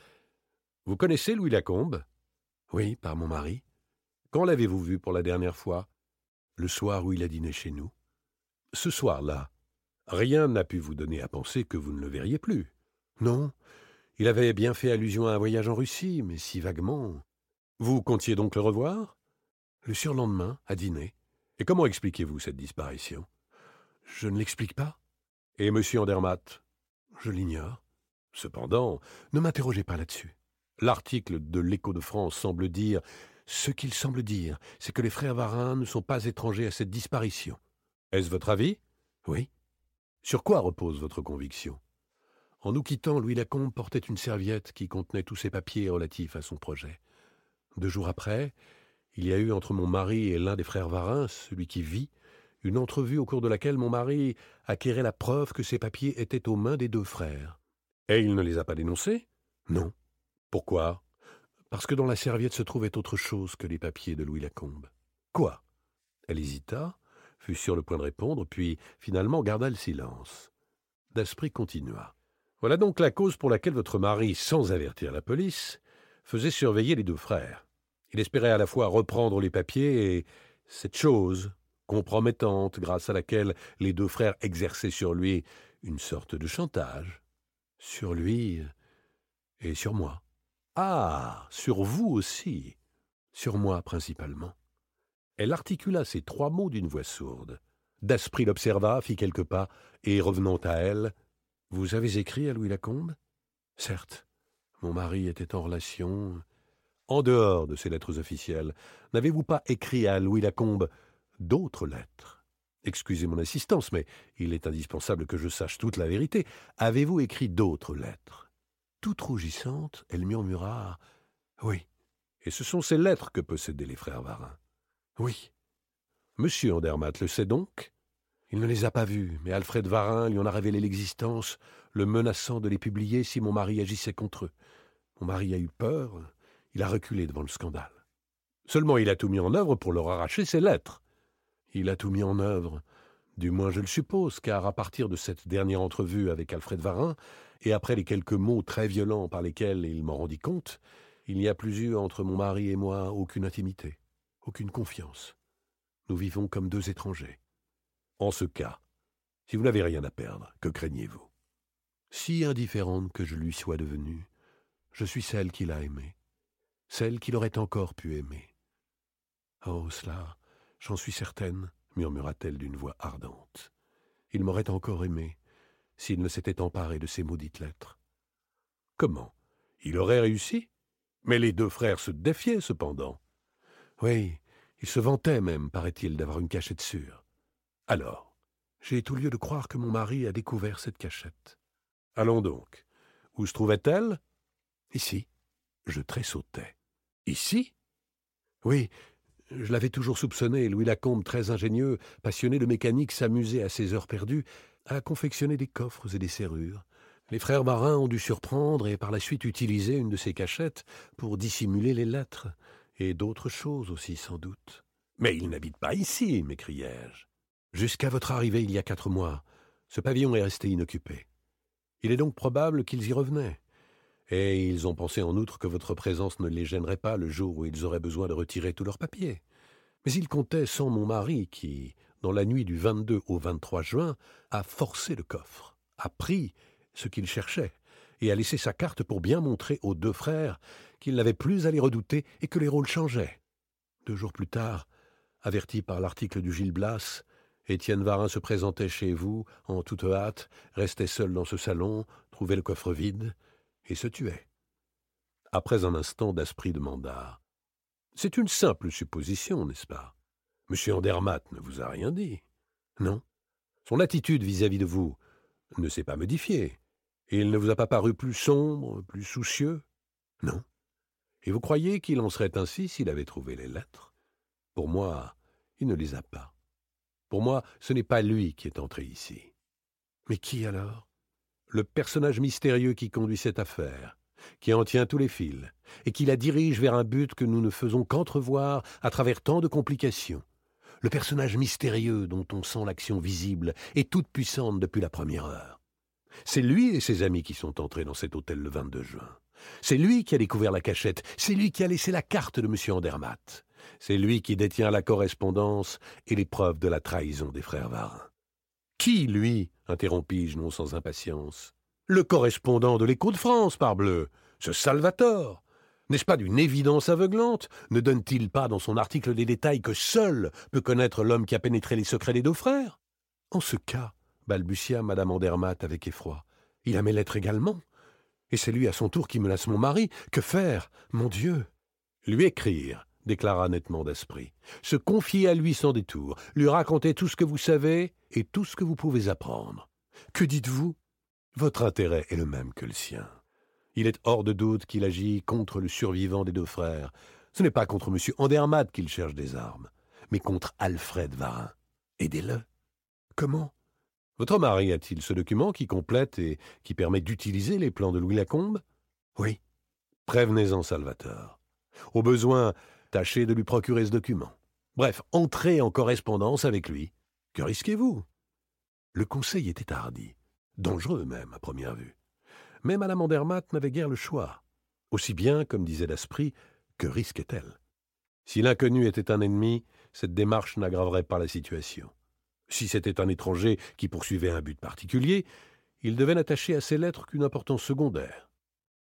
Vous connaissez Louis Lacombe Oui, par mon mari. Quand l'avez-vous vu pour la dernière fois Le soir où il a dîné chez nous. Ce soir-là, rien n'a pu vous donner à penser que vous ne le verriez plus. Non, il avait bien fait allusion à un voyage en Russie, mais si vaguement. Vous comptiez donc le revoir? Le surlendemain, à dîner. Et comment expliquez-vous cette disparition? Je ne l'explique pas. Et M. Andermatt? Je l'ignore. Cependant, ne m'interrogez pas là-dessus. L'article de l'Écho de France semble dire ce qu'il semble dire, c'est que les frères Varin ne sont pas étrangers à cette disparition. Est-ce votre avis? Oui. Sur quoi repose votre conviction? En nous quittant, Louis Lacombe portait une serviette qui contenait tous ses papiers relatifs à son projet. Deux jours après, il y a eu entre mon mari et l'un des frères Varin, celui qui vit, une entrevue au cours de laquelle mon mari acquérait la preuve que ces papiers étaient aux mains des deux frères. Et il ne les a pas dénoncés? Non. Pourquoi? Parce que dans la serviette se trouvait autre chose que les papiers de Louis Lacombe. Quoi? Elle hésita, fut sur le point de répondre, puis finalement garda le silence. Daspry continua. Voilà donc la cause pour laquelle votre mari, sans avertir la police, faisait surveiller les deux frères. Il espérait à la fois reprendre les papiers et cette chose compromettante grâce à laquelle les deux frères exerçaient sur lui une sorte de chantage. Sur lui et sur moi. Ah. Sur vous aussi. Sur moi principalement. Elle articula ces trois mots d'une voix sourde. Daspry l'observa, fit quelques pas, et revenant à elle, Vous avez écrit à Louis Lacombe? Certes. Mon mari était en relation. En dehors de ces lettres officielles, n'avez-vous pas écrit à Louis Lacombe d'autres lettres? Excusez mon insistance, mais il est indispensable que je sache toute la vérité. Avez-vous écrit d'autres lettres? Toute rougissante, elle murmura Oui. Et ce sont ces lettres que possédaient les frères Varin. Oui. Monsieur Andermatt le sait donc? Il ne les a pas vues, mais Alfred Varin lui en a révélé l'existence, le menaçant de les publier si mon mari agissait contre eux. Mon mari a eu peur, il a reculé devant le scandale. Seulement il a tout mis en œuvre pour leur arracher ces lettres. Il a tout mis en œuvre, du moins je le suppose, car à partir de cette dernière entrevue avec Alfred Varin, et après les quelques mots très violents par lesquels il m'en rendit compte, il n'y a plus eu entre mon mari et moi aucune intimité aucune confiance. Nous vivons comme deux étrangers. En ce cas, si vous n'avez rien à perdre, que craignez-vous? Si indifférente que je lui sois devenue, je suis celle qu'il a aimée, celle qu'il aurait encore pu aimer. Oh, cela, j'en suis certaine, murmura-t-elle d'une voix ardente. Il m'aurait encore aimé s'il ne s'était emparé de ces maudites lettres. Comment? Il aurait réussi? Mais les deux frères se défiaient cependant. Oui, il se vantait même, paraît-il, d'avoir une cachette sûre. Alors, J'ai tout lieu de croire que mon mari a découvert cette cachette. Allons donc. Où se trouvait-elle? Ici. Je tressautais. Ici? Oui, je l'avais toujours soupçonné, Louis Lacombe, très ingénieux, passionné de mécanique, s'amusait à ses heures perdues à confectionner des coffres et des serrures. Les frères Marin ont dû surprendre et par la suite utiliser une de ces cachettes pour dissimuler les lettres, et d'autres choses aussi sans doute. Mais il n'habite pas ici, m'écriai-je. Jusqu'à votre arrivée il y a quatre mois, ce pavillon est resté inoccupé. Il est donc probable qu'ils y revenaient. Et ils ont pensé en outre que votre présence ne les gênerait pas le jour où ils auraient besoin de retirer tous leurs papiers. Mais ils comptaient sans mon mari qui, dans la nuit du 22 au 23 juin, a forcé le coffre, a pris ce qu'il cherchait, et a laissé sa carte pour bien montrer aux deux frères qu'ils n'avaient plus à les redouter et que les rôles changeaient. Deux jours plus tard, averti par l'article du Gil Blas, Étienne Varin se présentait chez vous en toute hâte, restait seul dans ce salon, trouvait le coffre vide, et se tuait. Après un instant, d'esprit demanda C'est une simple supposition, n'est-ce pas? Monsieur Andermatt ne vous a rien dit Non? Son attitude vis-à-vis de vous ne s'est pas modifiée. Il ne vous a pas paru plus sombre, plus soucieux Non? Et vous croyez qu'il en serait ainsi s'il avait trouvé les lettres? Pour moi, il ne les a pas. Pour moi, ce n'est pas lui qui est entré ici. Mais qui alors? Le personnage mystérieux qui conduit cette affaire, qui en tient tous les fils, et qui la dirige vers un but que nous ne faisons qu'entrevoir à travers tant de complications. Le personnage mystérieux dont on sent l'action visible et toute puissante depuis la première heure. C'est lui et ses amis qui sont entrés dans cet hôtel le 22 juin. C'est lui qui a découvert la cachette, c'est lui qui a laissé la carte de M. Andermatt. C'est lui qui détient la correspondance et les preuves de la trahison des frères Varin. Qui, lui interrompis-je non sans impatience. Le correspondant de l'Écho de France, parbleu, ce Salvator? N'est-ce pas d'une évidence aveuglante? Ne donne-t-il pas dans son article des détails que seul peut connaître l'homme qui a pénétré les secrets des deux frères? En ce cas, balbutia madame Andermatt avec effroi, il a mes lettres également. Et c'est lui à son tour qui menace mon mari. Que faire, mon Dieu Lui écrire, déclara nettement d'esprit. Se confier à lui sans détour, lui raconter tout ce que vous savez et tout ce que vous pouvez apprendre. Que dites-vous? Votre intérêt est le même que le sien. Il est hors de doute qu'il agit contre le survivant des deux frères. Ce n'est pas contre M. Andermatt qu'il cherche des armes, mais contre Alfred Varin. Aidez-le. Comment? Votre mari a-t-il ce document qui complète et qui permet d'utiliser les plans de Louis Lacombe? Oui. Prévenez-en Salvatore. Au besoin, Tâchez de lui procurer ce document. Bref, entrez en correspondance avec lui. Que risquez-vous? Le conseil était hardi, dangereux même à première vue. Mais Madame Andermatt n'avait guère le choix. Aussi bien, comme disait l'esprit, que risquait-elle? Si l'inconnu était un ennemi, cette démarche n'aggraverait pas la situation. Si c'était un étranger qui poursuivait un but particulier, il devait n'attacher à ses lettres qu'une importance secondaire.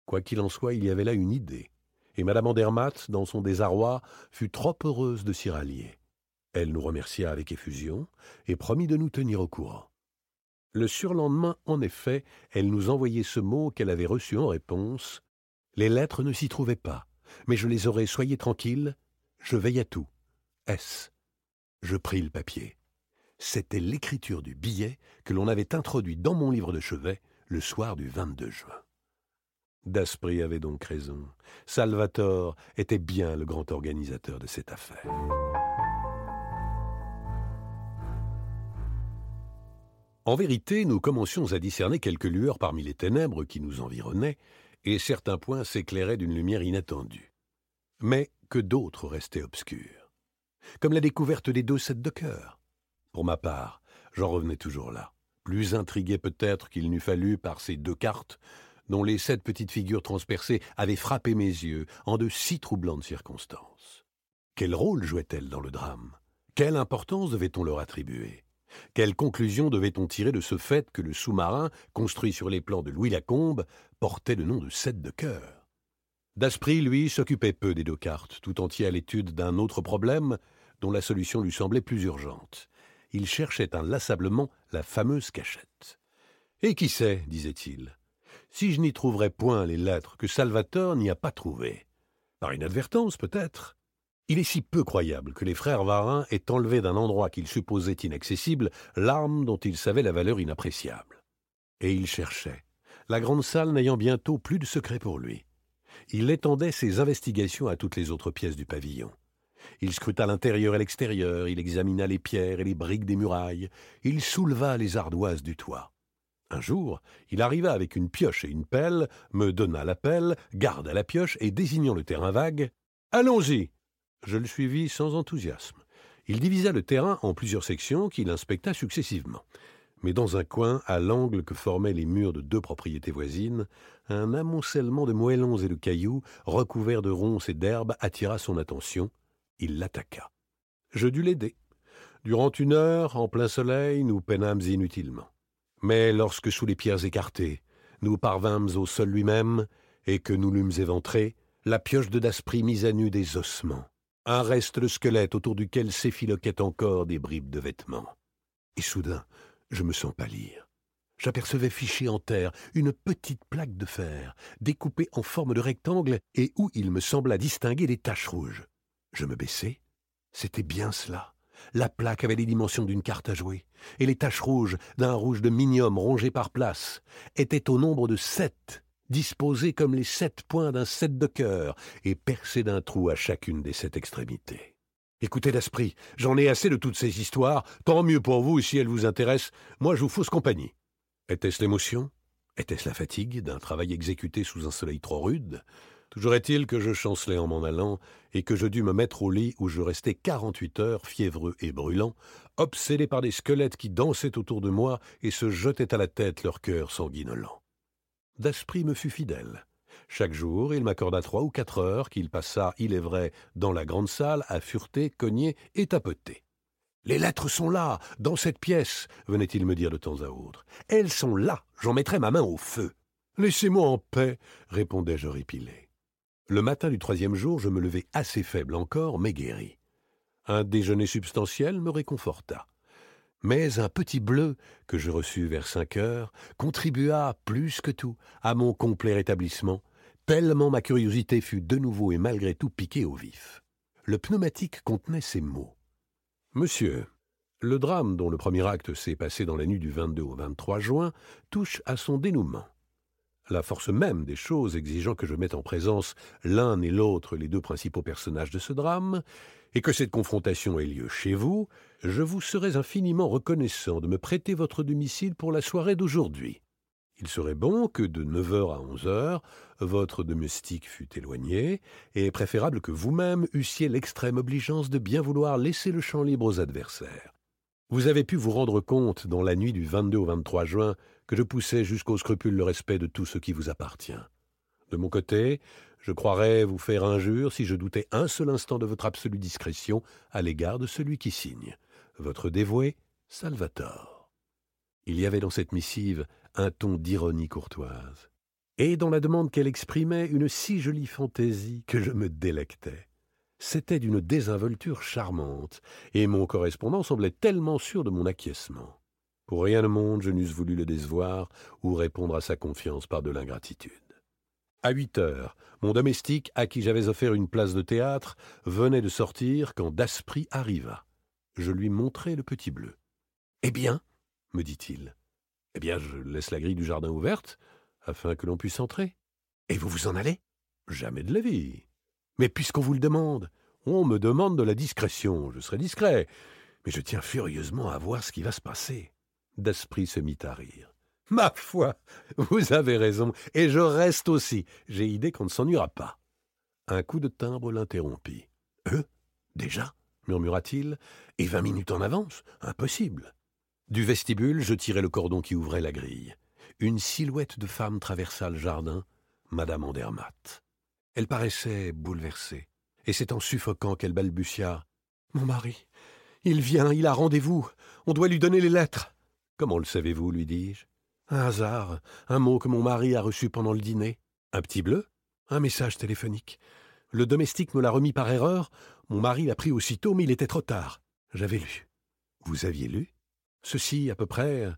Quoi qu'il en soit, il y avait là une idée et Madame Andermatt, dans son désarroi, fut trop heureuse de s'y rallier. Elle nous remercia avec effusion et promit de nous tenir au courant. Le surlendemain, en effet, elle nous envoyait ce mot qu'elle avait reçu en réponse. Les lettres ne s'y trouvaient pas, mais je les aurais, soyez tranquille, je veille à tout. S. Je pris le papier. C'était l'écriture du billet que l'on avait introduit dans mon livre de chevet le soir du 22 juin. Daspry avait donc raison. Salvatore était bien le grand organisateur de cette affaire. En vérité, nous commencions à discerner quelques lueurs parmi les ténèbres qui nous environnaient, et certains points s'éclairaient d'une lumière inattendue. Mais que d'autres restaient obscurs. Comme la découverte des deux sets de cœur. Pour ma part, j'en revenais toujours là, plus intrigué peut-être qu'il n'eût fallu par ces deux cartes dont les sept petites figures transpercées avaient frappé mes yeux en de si troublantes circonstances. Quel rôle jouait-elle dans le drame? Quelle importance devait-on leur attribuer? Quelle conclusion devait-on tirer de ce fait que le sous-marin, construit sur les plans de Louis Lacombe, portait le nom de Sept de cœur? Daspry, lui, s'occupait peu des deux cartes, tout entier à l'étude d'un autre problème dont la solution lui semblait plus urgente. Il cherchait inlassablement la fameuse cachette. Et qui sait, disait-il, si je n'y trouverais point les lettres que Salvatore n'y a pas trouvées. Par inadvertance, peut-être. Il est si peu croyable que les frères Varin aient enlevé d'un endroit qu'ils supposaient inaccessible l'arme dont ils savaient la valeur inappréciable. Et ils cherchaient, la grande salle n'ayant bientôt plus de secret pour lui. Il étendait ses investigations à toutes les autres pièces du pavillon. Il scruta l'intérieur et l'extérieur, il examina les pierres et les briques des murailles, il souleva les ardoises du toit. Un jour, il arriva avec une pioche et une pelle, me donna la pelle, garda la pioche et désignant le terrain vague Allons-y je le suivis sans enthousiasme. Il divisa le terrain en plusieurs sections qu'il inspecta successivement. Mais dans un coin, à l'angle que formaient les murs de deux propriétés voisines, un amoncellement de moellons et de cailloux, recouverts de ronces et d'herbes, attira son attention. Il l'attaqua. Je dus l'aider. Durant une heure, en plein soleil, nous peinâmes inutilement. Mais lorsque, sous les pierres écartées, nous parvînmes au sol lui-même, et que nous l'eûmes éventré, la pioche de Daspry mise à nu des ossements, un reste de squelette autour duquel s'effiloquaient encore des bribes de vêtements. Et soudain, je me sens pâlir. J'apercevais fichée en terre une petite plaque de fer, découpée en forme de rectangle et où il me sembla distinguer des taches rouges. Je me baissai. C'était bien cela. La plaque avait les dimensions d'une carte à jouer, et les taches rouges, d'un rouge de minium rongé par place, étaient au nombre de sept disposés comme les sept points d'un sept de cœur, et percés d'un trou à chacune des sept extrémités. Écoutez l'esprit, j'en ai assez de toutes ces histoires, tant mieux pour vous si elles vous intéressent, moi je vous fausse compagnie. Était-ce l'émotion? Était-ce la fatigue d'un travail exécuté sous un soleil trop rude? Toujours est-il que je chancelais en m'en allant, et que je dus me mettre au lit où je restais quarante-huit heures, fiévreux et brûlant, obsédé par des squelettes qui dansaient autour de moi et se jetaient à la tête leur cœur sanguinolent. Daspry me fut fidèle. Chaque jour, il m'accorda trois ou quatre heures qu'il passa, il est vrai, dans la grande salle à fureter, cogner et tapoter. Les lettres sont là, dans cette pièce, venait-il me dire de temps à autre. Elles sont là, j'en mettrai ma main au feu. Laissez-moi en paix, répondais-je répilé. Le matin du troisième jour, je me levai assez faible encore, mais guéri. Un déjeuner substantiel me réconforta mais un petit bleu que je reçus vers cinq heures contribua plus que tout à mon complet rétablissement, tellement ma curiosité fut de nouveau et malgré tout piquée au vif. Le pneumatique contenait ces mots. Monsieur, le drame dont le premier acte s'est passé dans la nuit du 22 au 23 juin touche à son dénouement. La force même des choses exigeant que je mette en présence l'un et l'autre les deux principaux personnages de ce drame, et que cette confrontation ait lieu chez vous, je vous serais infiniment reconnaissant de me prêter votre domicile pour la soirée d'aujourd'hui. Il serait bon que de neuf heures à onze heures, votre domestique fût éloigné, et préférable que vous-même eussiez l'extrême obligeance de bien vouloir laisser le champ libre aux adversaires. Vous avez pu vous rendre compte, dans la nuit du 22 au 23 juin, que je poussais jusqu'au scrupule le respect de tout ce qui vous appartient. De mon côté, je croirais vous faire injure si je doutais un seul instant de votre absolue discrétion à l'égard de celui qui signe. Votre dévoué, Salvatore. Il y avait dans cette missive un ton d'ironie courtoise, et dans la demande qu'elle exprimait une si jolie fantaisie que je me délectais. C'était d'une désinvolture charmante, et mon correspondant semblait tellement sûr de mon acquiescement. Pour rien au monde je n'eusse voulu le décevoir ou répondre à sa confiance par de l'ingratitude. À huit heures, mon domestique, à qui j'avais offert une place de théâtre, venait de sortir quand Daspry arriva. Je lui montrai le petit bleu. Eh bien me dit-il. Eh bien, je laisse la grille du jardin ouverte, afin que l'on puisse entrer. Et vous vous en allez? Jamais de la vie. Mais puisqu'on vous le demande, on me demande de la discrétion, je serai discret, mais je tiens furieusement à voir ce qui va se passer. Daspry se mit à rire. Ma foi, vous avez raison, et je reste aussi. J'ai idée qu'on ne s'ennuiera pas. Un coup de timbre l'interrompit. Euh Déjà? murmura-t-il. Et vingt minutes en avance Impossible. Du vestibule, je tirai le cordon qui ouvrait la grille. Une silhouette de femme traversa le jardin, Madame Andermatt. Elle paraissait bouleversée, et c'est en suffoquant qu'elle balbutia. Mon mari. Il vient, il a rendez-vous. On doit lui donner les lettres. Comment le savez-vous lui dis-je? Un hasard, un mot que mon mari a reçu pendant le dîner. Un petit bleu? Un message téléphonique. Le domestique me l'a remis par erreur. Mon mari l'a pris aussitôt, mais il était trop tard. J'avais lu. Vous aviez lu? Ceci, à peu près.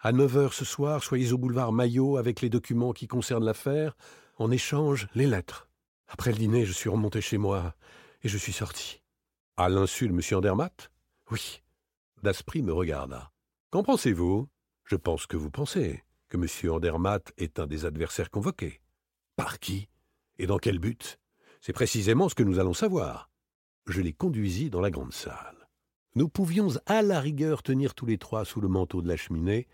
À neuf heures ce soir, soyez au boulevard Maillot avec les documents qui concernent l'affaire. En échange, les lettres. Après le dîner, je suis remonté chez moi. et je suis sorti. À l'insu de M. Andermatt? Oui. Daspry me regarda. Qu'en pensez-vous? Je pense que vous pensez que M. Andermatt est un des adversaires convoqués. Par qui? Et dans quel but? C'est précisément ce que nous allons savoir. Je les conduisis dans la grande salle. Nous pouvions à la rigueur tenir tous les trois sous le manteau de la cheminée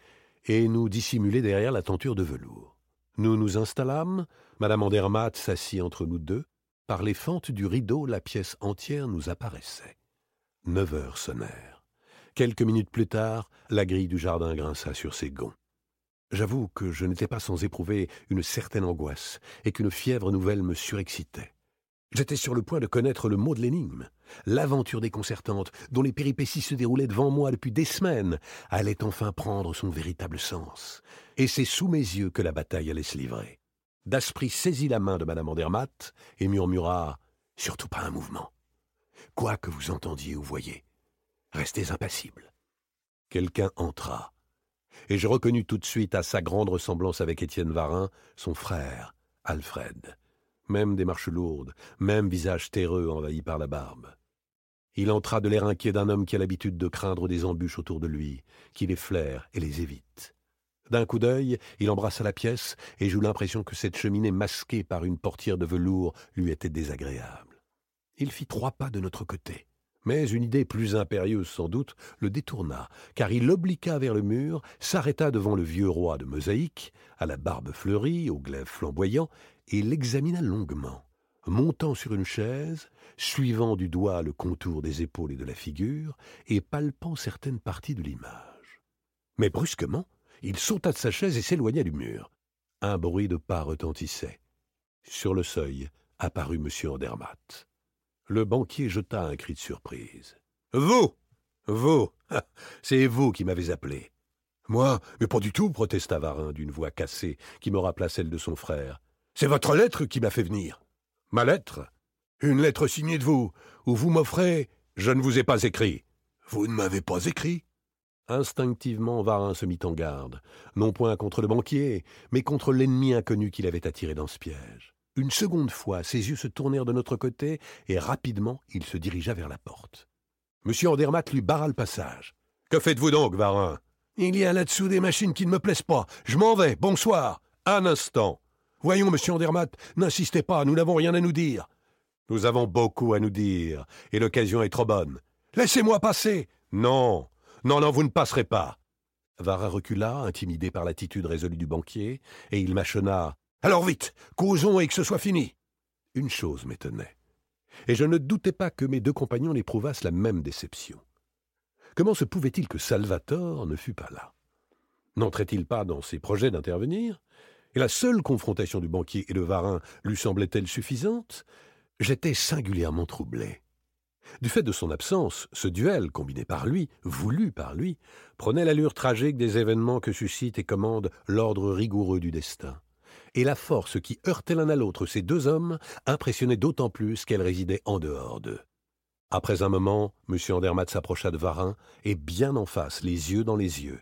et nous dissimuler derrière la tenture de velours. Nous nous installâmes, Madame Andermatt s'assit entre nous deux. Par les fentes du rideau, la pièce entière nous apparaissait. Neuf heures sonnèrent. Quelques minutes plus tard, la grille du jardin grinça sur ses gonds. J'avoue que je n'étais pas sans éprouver une certaine angoisse et qu'une fièvre nouvelle me surexcitait. J'étais sur le point de connaître le mot de l'énigme. L'aventure déconcertante, dont les péripéties se déroulaient devant moi depuis des semaines, allait enfin prendre son véritable sens. Et c'est sous mes yeux que la bataille allait se livrer. Daspry saisit la main de Madame Andermatt et murmura Surtout pas un mouvement. Quoi que vous entendiez ou voyiez, restez impassible. Quelqu'un entra, et je reconnus tout de suite à sa grande ressemblance avec Étienne Varin son frère, Alfred même démarche lourde, même visage terreux envahi par la barbe. Il entra de l'air inquiet d'un homme qui a l'habitude de craindre des embûches autour de lui, qui les flaire et les évite. D'un coup d'œil, il embrassa la pièce, et j'eus l'impression que cette cheminée masquée par une portière de velours lui était désagréable. Il fit trois pas de notre côté. Mais une idée plus impérieuse sans doute le détourna, car il l'obliqua vers le mur, s'arrêta devant le vieux roi de mosaïque, à la barbe fleurie, au glaive flamboyant, et l'examina longuement, montant sur une chaise, suivant du doigt le contour des épaules et de la figure, et palpant certaines parties de l'image. Mais brusquement, il sauta de sa chaise et s'éloigna du mur. Un bruit de pas retentissait. Sur le seuil apparut M. Andermatt. Le banquier jeta un cri de surprise. Vous Vous C'est vous qui m'avez appelé. Moi? Mais pas du tout, protesta Varin d'une voix cassée, qui me rappela celle de son frère. C'est votre lettre qui m'a fait venir. Ma lettre Une lettre signée de vous, où vous m'offrez Je ne vous ai pas écrit. Vous ne m'avez pas écrit Instinctivement, Varin se mit en garde, non point contre le banquier, mais contre l'ennemi inconnu qu'il avait attiré dans ce piège. Une seconde fois, ses yeux se tournèrent de notre côté, et rapidement il se dirigea vers la porte. Monsieur Andermatt lui barra le passage. Que faites-vous donc, Varin Il y a là-dessous des machines qui ne me plaisent pas. Je m'en vais. Bonsoir. Un instant. Voyons, monsieur Andermatt, n'insistez pas, nous n'avons rien à nous dire. Nous avons beaucoup à nous dire, et l'occasion est trop bonne. Laissez-moi passer. Non. Non, non, vous ne passerez pas. Vara recula, intimidé par l'attitude résolue du banquier, et il mâchonna. Alors vite, causons et que ce soit fini. Une chose m'étonnait, et je ne doutais pas que mes deux compagnons n'éprouvassent la même déception. Comment se pouvait-il que Salvatore ne fût pas là? N'entrait-il pas dans ses projets d'intervenir? Et la seule confrontation du banquier et de Varin lui semblait-elle suffisante? J'étais singulièrement troublé. Du fait de son absence, ce duel, combiné par lui, voulu par lui, prenait l'allure tragique des événements que suscite et commande l'ordre rigoureux du destin. Et la force qui heurtait l'un à l'autre ces deux hommes impressionnait d'autant plus qu'elle résidait en dehors d'eux. Après un moment, M. Andermatt s'approcha de Varin, et bien en face, les yeux dans les yeux.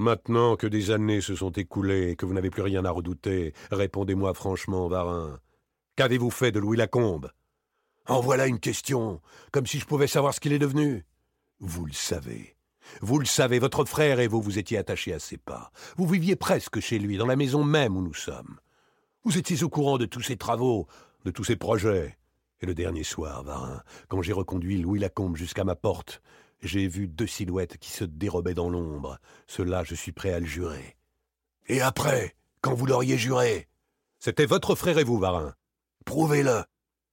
Maintenant que des années se sont écoulées et que vous n'avez plus rien à redouter, répondez-moi franchement, Varin. Qu'avez-vous fait de Louis Lacombe? En voilà une question, comme si je pouvais savoir ce qu'il est devenu. Vous le savez. Vous le savez, votre frère et vous vous étiez attachés à ses pas. Vous viviez presque chez lui, dans la maison même où nous sommes. Vous étiez au courant de tous ses travaux, de tous ses projets. Et le dernier soir, Varin, quand j'ai reconduit Louis Lacombe jusqu'à ma porte, j'ai vu deux silhouettes qui se dérobaient dans l'ombre. Cela, je suis prêt à le jurer. Et après, quand vous l'auriez juré? C'était votre frère et vous, Varin. Prouvez-le.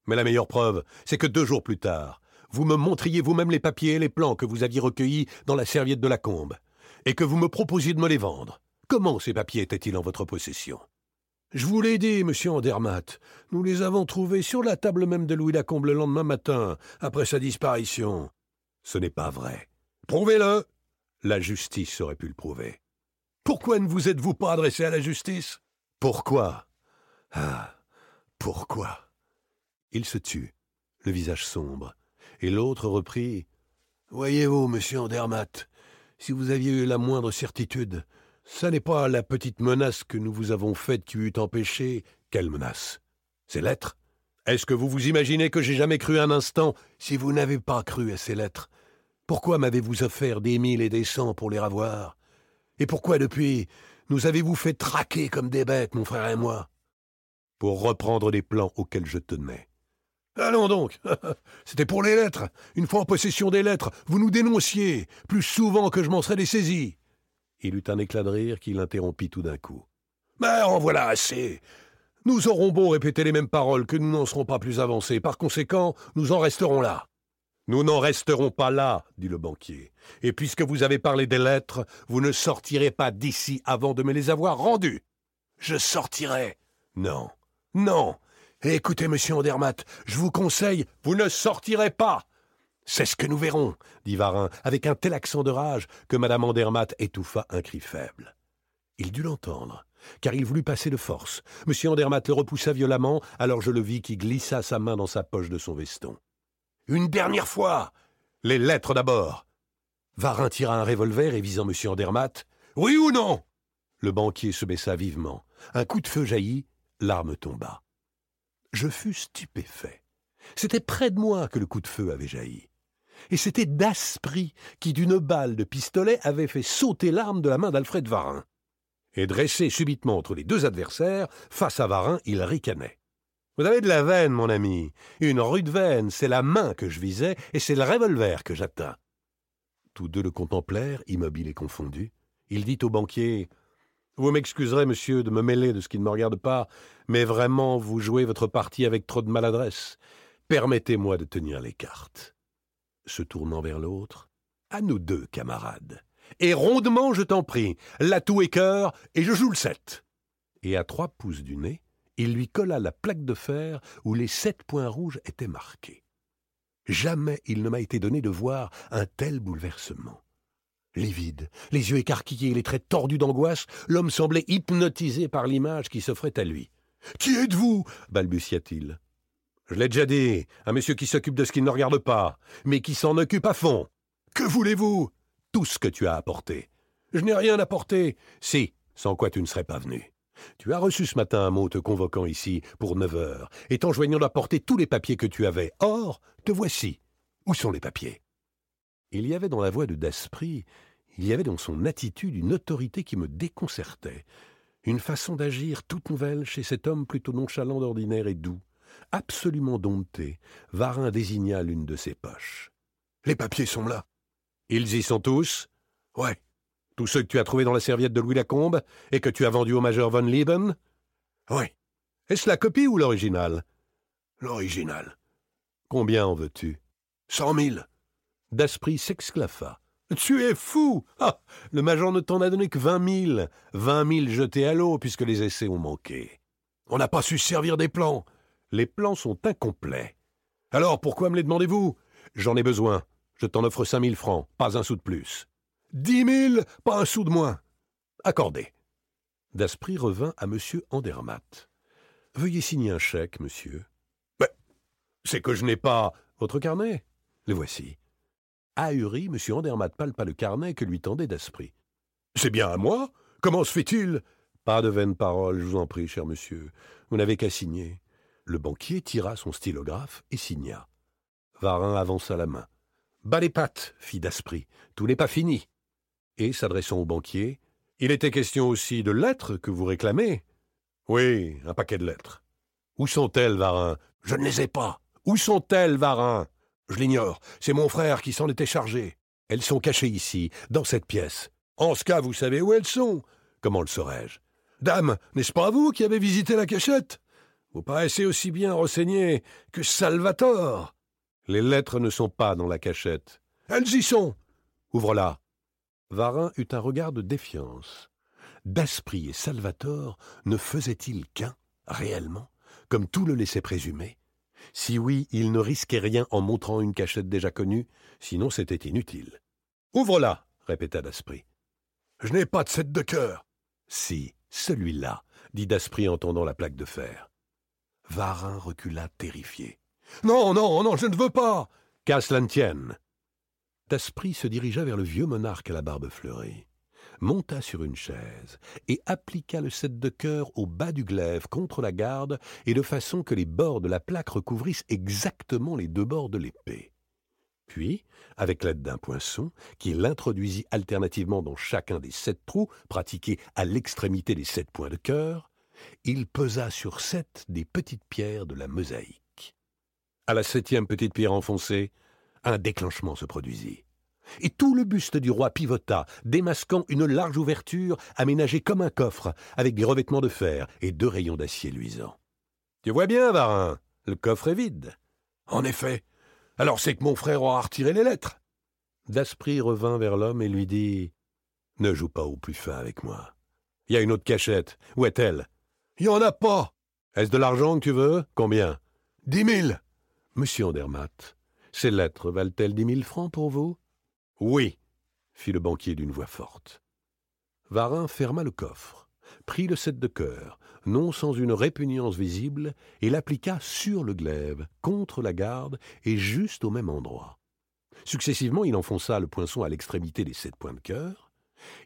Mais la meilleure preuve, c'est que deux jours plus tard, vous me montriez vous-même les papiers et les plans que vous aviez recueillis dans la serviette de la combe, et que vous me proposiez de me les vendre. Comment ces papiers étaient-ils en votre possession? Je vous l'ai dit, monsieur Andermatt. Nous les avons trouvés sur la table même de Louis Lacombe le lendemain matin, après sa disparition. Ce n'est pas vrai. Prouvez-le. La justice aurait pu le prouver. Pourquoi ne vous êtes-vous pas adressé à la justice? Pourquoi? Ah, pourquoi? Il se tut, le visage sombre, et l'autre reprit Voyez-vous, monsieur Andermatt, si vous aviez eu la moindre certitude, ça n'est pas la petite menace que nous vous avons faite qui eût empêché. Quelle menace? Ces lettres? Est-ce que vous vous imaginez que j'ai jamais cru un instant Si vous n'avez pas cru à ces lettres, pourquoi m'avez-vous offert des mille et des cents pour les ravoir? Et pourquoi depuis nous avez-vous fait traquer comme des bêtes, mon frère et moi? Pour reprendre les plans auxquels je tenais. Allons donc C'était pour les lettres Une fois en possession des lettres, vous nous dénonciez, plus souvent que je m'en serais dessaisi Il eut un éclat de rire qui l'interrompit tout d'un coup. Mais en voilà assez Nous aurons beau répéter les mêmes paroles que nous n'en serons pas plus avancés. Par conséquent, nous en resterons là. Nous n'en resterons pas là, dit le banquier. Et puisque vous avez parlé des lettres, vous ne sortirez pas d'ici avant de me les avoir rendues. Je sortirai. Non. Non. Écoutez, monsieur Andermatt, je vous conseille, vous ne sortirez pas. C'est ce que nous verrons, dit Varin, avec un tel accent de rage que madame Andermatt étouffa un cri faible. Il dut l'entendre, car il voulut passer de force. Monsieur Andermatt le repoussa violemment, alors je le vis qui glissa sa main dans sa poche de son veston. Une dernière fois Les lettres d'abord Varin tira un revolver et visant M. Andermatt. Oui ou non Le banquier se baissa vivement. Un coup de feu jaillit, l'arme tomba. Je fus stupéfait. C'était près de moi que le coup de feu avait jailli. Et c'était Daspry qui, d'une balle de pistolet, avait fait sauter l'arme de la main d'Alfred Varin. Et dressé subitement entre les deux adversaires, face à Varin, il ricanait. Vous avez de la veine, mon ami. Une rude veine, c'est la main que je visais, et c'est le revolver que j'atteins. Tous deux le contemplèrent, immobiles et confondus. Il dit au banquier Vous m'excuserez, monsieur, de me mêler de ce qui ne me regarde pas, mais vraiment, vous jouez votre partie avec trop de maladresse. Permettez-moi de tenir les cartes. Se tournant vers l'autre À nous deux, camarades. Et rondement, je t'en prie, l'atout et cœur, et je joue le sept. Et à trois pouces du nez, il lui colla la plaque de fer où les sept points rouges étaient marqués. Jamais il ne m'a été donné de voir un tel bouleversement. Livide, les yeux écarquillés, les traits tordus d'angoisse, l'homme semblait hypnotisé par l'image qui s'offrait à lui. Qui êtes-vous? balbutia-t-il. Je l'ai déjà dit, un monsieur qui s'occupe de ce qui ne regarde pas, mais qui s'en occupe à fond. Que voulez-vous? Tout ce que tu as apporté. Je n'ai rien apporté. Si, sans quoi tu ne serais pas venu. Tu as reçu ce matin un mot te convoquant ici pour neuf heures, et t'enjoignant d'apporter tous les papiers que tu avais. Or, te voici. Où sont les papiers? Il y avait dans la voix de Daspry, il y avait dans son attitude une autorité qui me déconcertait, une façon d'agir toute nouvelle chez cet homme plutôt nonchalant d'ordinaire et doux. Absolument dompté, Varin désigna l'une de ses poches. Les papiers sont là. Ils y sont tous? Ouais. Tous ceux que tu as trouvés dans la serviette de Louis Lacombe et que tu as vendus au major von Lieben? Oui. Est-ce la copie ou l'original? L'original. Combien en veux-tu? Cent mille. Daspry s'exclaffa. Tu es fou ah, Le major ne t'en a donné que vingt mille. Vingt mille jetés à l'eau puisque les essais ont manqué. On n'a pas su servir des plans. Les plans sont incomplets. Alors pourquoi me les demandez-vous? J'en ai besoin. Je t'en offre cinq mille francs, pas un sou de plus. Dix mille, pas un sou de moins. Accordé. Daspry revint à M. Andermatt. Veuillez signer un chèque, monsieur. Mais c'est que je n'ai pas votre carnet. Le voici. Ahuri, M. Andermatt palpa le carnet que lui tendait Daspry. C'est bien à moi? Comment se fait-il? Pas de vaines paroles, je vous en prie, cher monsieur. Vous n'avez qu'à signer. Le banquier tira son stylographe et signa. Varin avança la main. Bas les pattes, fit Daspry. Tout n'est pas fini et, s'adressant au banquier, Il était question aussi de lettres que vous réclamez. Oui, un paquet de lettres. Où sont-elles, Varin Je ne les ai pas. Où sont-elles, Varin Je l'ignore. C'est mon frère qui s'en était chargé. Elles sont cachées ici, dans cette pièce. En ce cas, vous savez où elles sont Comment le saurais-je? Dame, n'est-ce pas vous qui avez visité la cachette? Vous paraissez aussi bien renseigné que Salvatore. Les lettres ne sont pas dans la cachette. Elles y sont. Ouvre-la. Varin eut un regard de défiance. Daspry et Salvatore ne faisaient-ils qu'un, réellement, comme tout le laissait présumer? Si oui, ils ne risquaient rien en montrant une cachette déjà connue, sinon c'était inutile. Ouvre-la, répéta Daspry. Je n'ai pas de cette de cœur. Si, celui-là, dit Daspry en tendant la plaque de fer. Varin recula terrifié. Non, non, non, je ne veux pas. Qu'à cela ne tienne. Se dirigea vers le vieux monarque à la barbe fleurie. monta sur une chaise et appliqua le sept de cœur au bas du glaive contre la garde et de façon que les bords de la plaque recouvrissent exactement les deux bords de l'épée. Puis, avec l'aide d'un poinçon, qu'il introduisit alternativement dans chacun des sept trous pratiqués à l'extrémité des sept points de cœur, il pesa sur sept des petites pierres de la mosaïque. À la septième petite pierre enfoncée, un déclenchement se produisit. Et tout le buste du roi pivota, démasquant une large ouverture aménagée comme un coffre, avec des revêtements de fer et deux rayons d'acier luisants. Tu vois bien, Varin, le coffre est vide. En effet. Alors c'est que mon frère aura retiré les lettres. Daspry revint vers l'homme et lui dit Ne joue pas au plus fin avec moi. Il y a une autre cachette. Où est-elle Il n'y en a pas. Est-ce de l'argent que tu veux? Combien? Dix mille. Monsieur Andermatt, ces lettres valent-elles dix mille francs pour vous? Oui, fit le banquier d'une voix forte. Varin ferma le coffre, prit le sept de cœur, non sans une répugnance visible, et l'appliqua sur le glaive, contre la garde, et juste au même endroit. Successivement, il enfonça le poinçon à l'extrémité des sept points de cœur.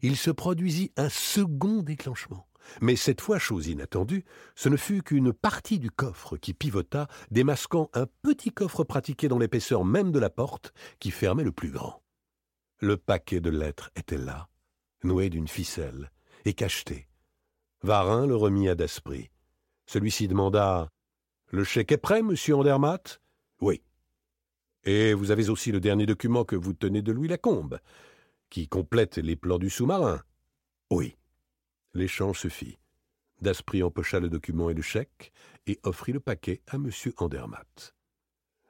Il se produisit un second déclenchement. Mais cette fois, chose inattendue, ce ne fut qu'une partie du coffre qui pivota, démasquant un petit coffre pratiqué dans l'épaisseur même de la porte qui fermait le plus grand. Le paquet de lettres était là, noué d'une ficelle et cacheté. Varin le remit à Daspry. Celui-ci demanda Le chèque est prêt, monsieur Andermatt? Oui. Et vous avez aussi le dernier document que vous tenez de Louis Lacombe, qui complète les plans du sous-marin? Oui. L'échange se fit. Daspry empocha le document et le chèque et offrit le paquet à M. Andermatt.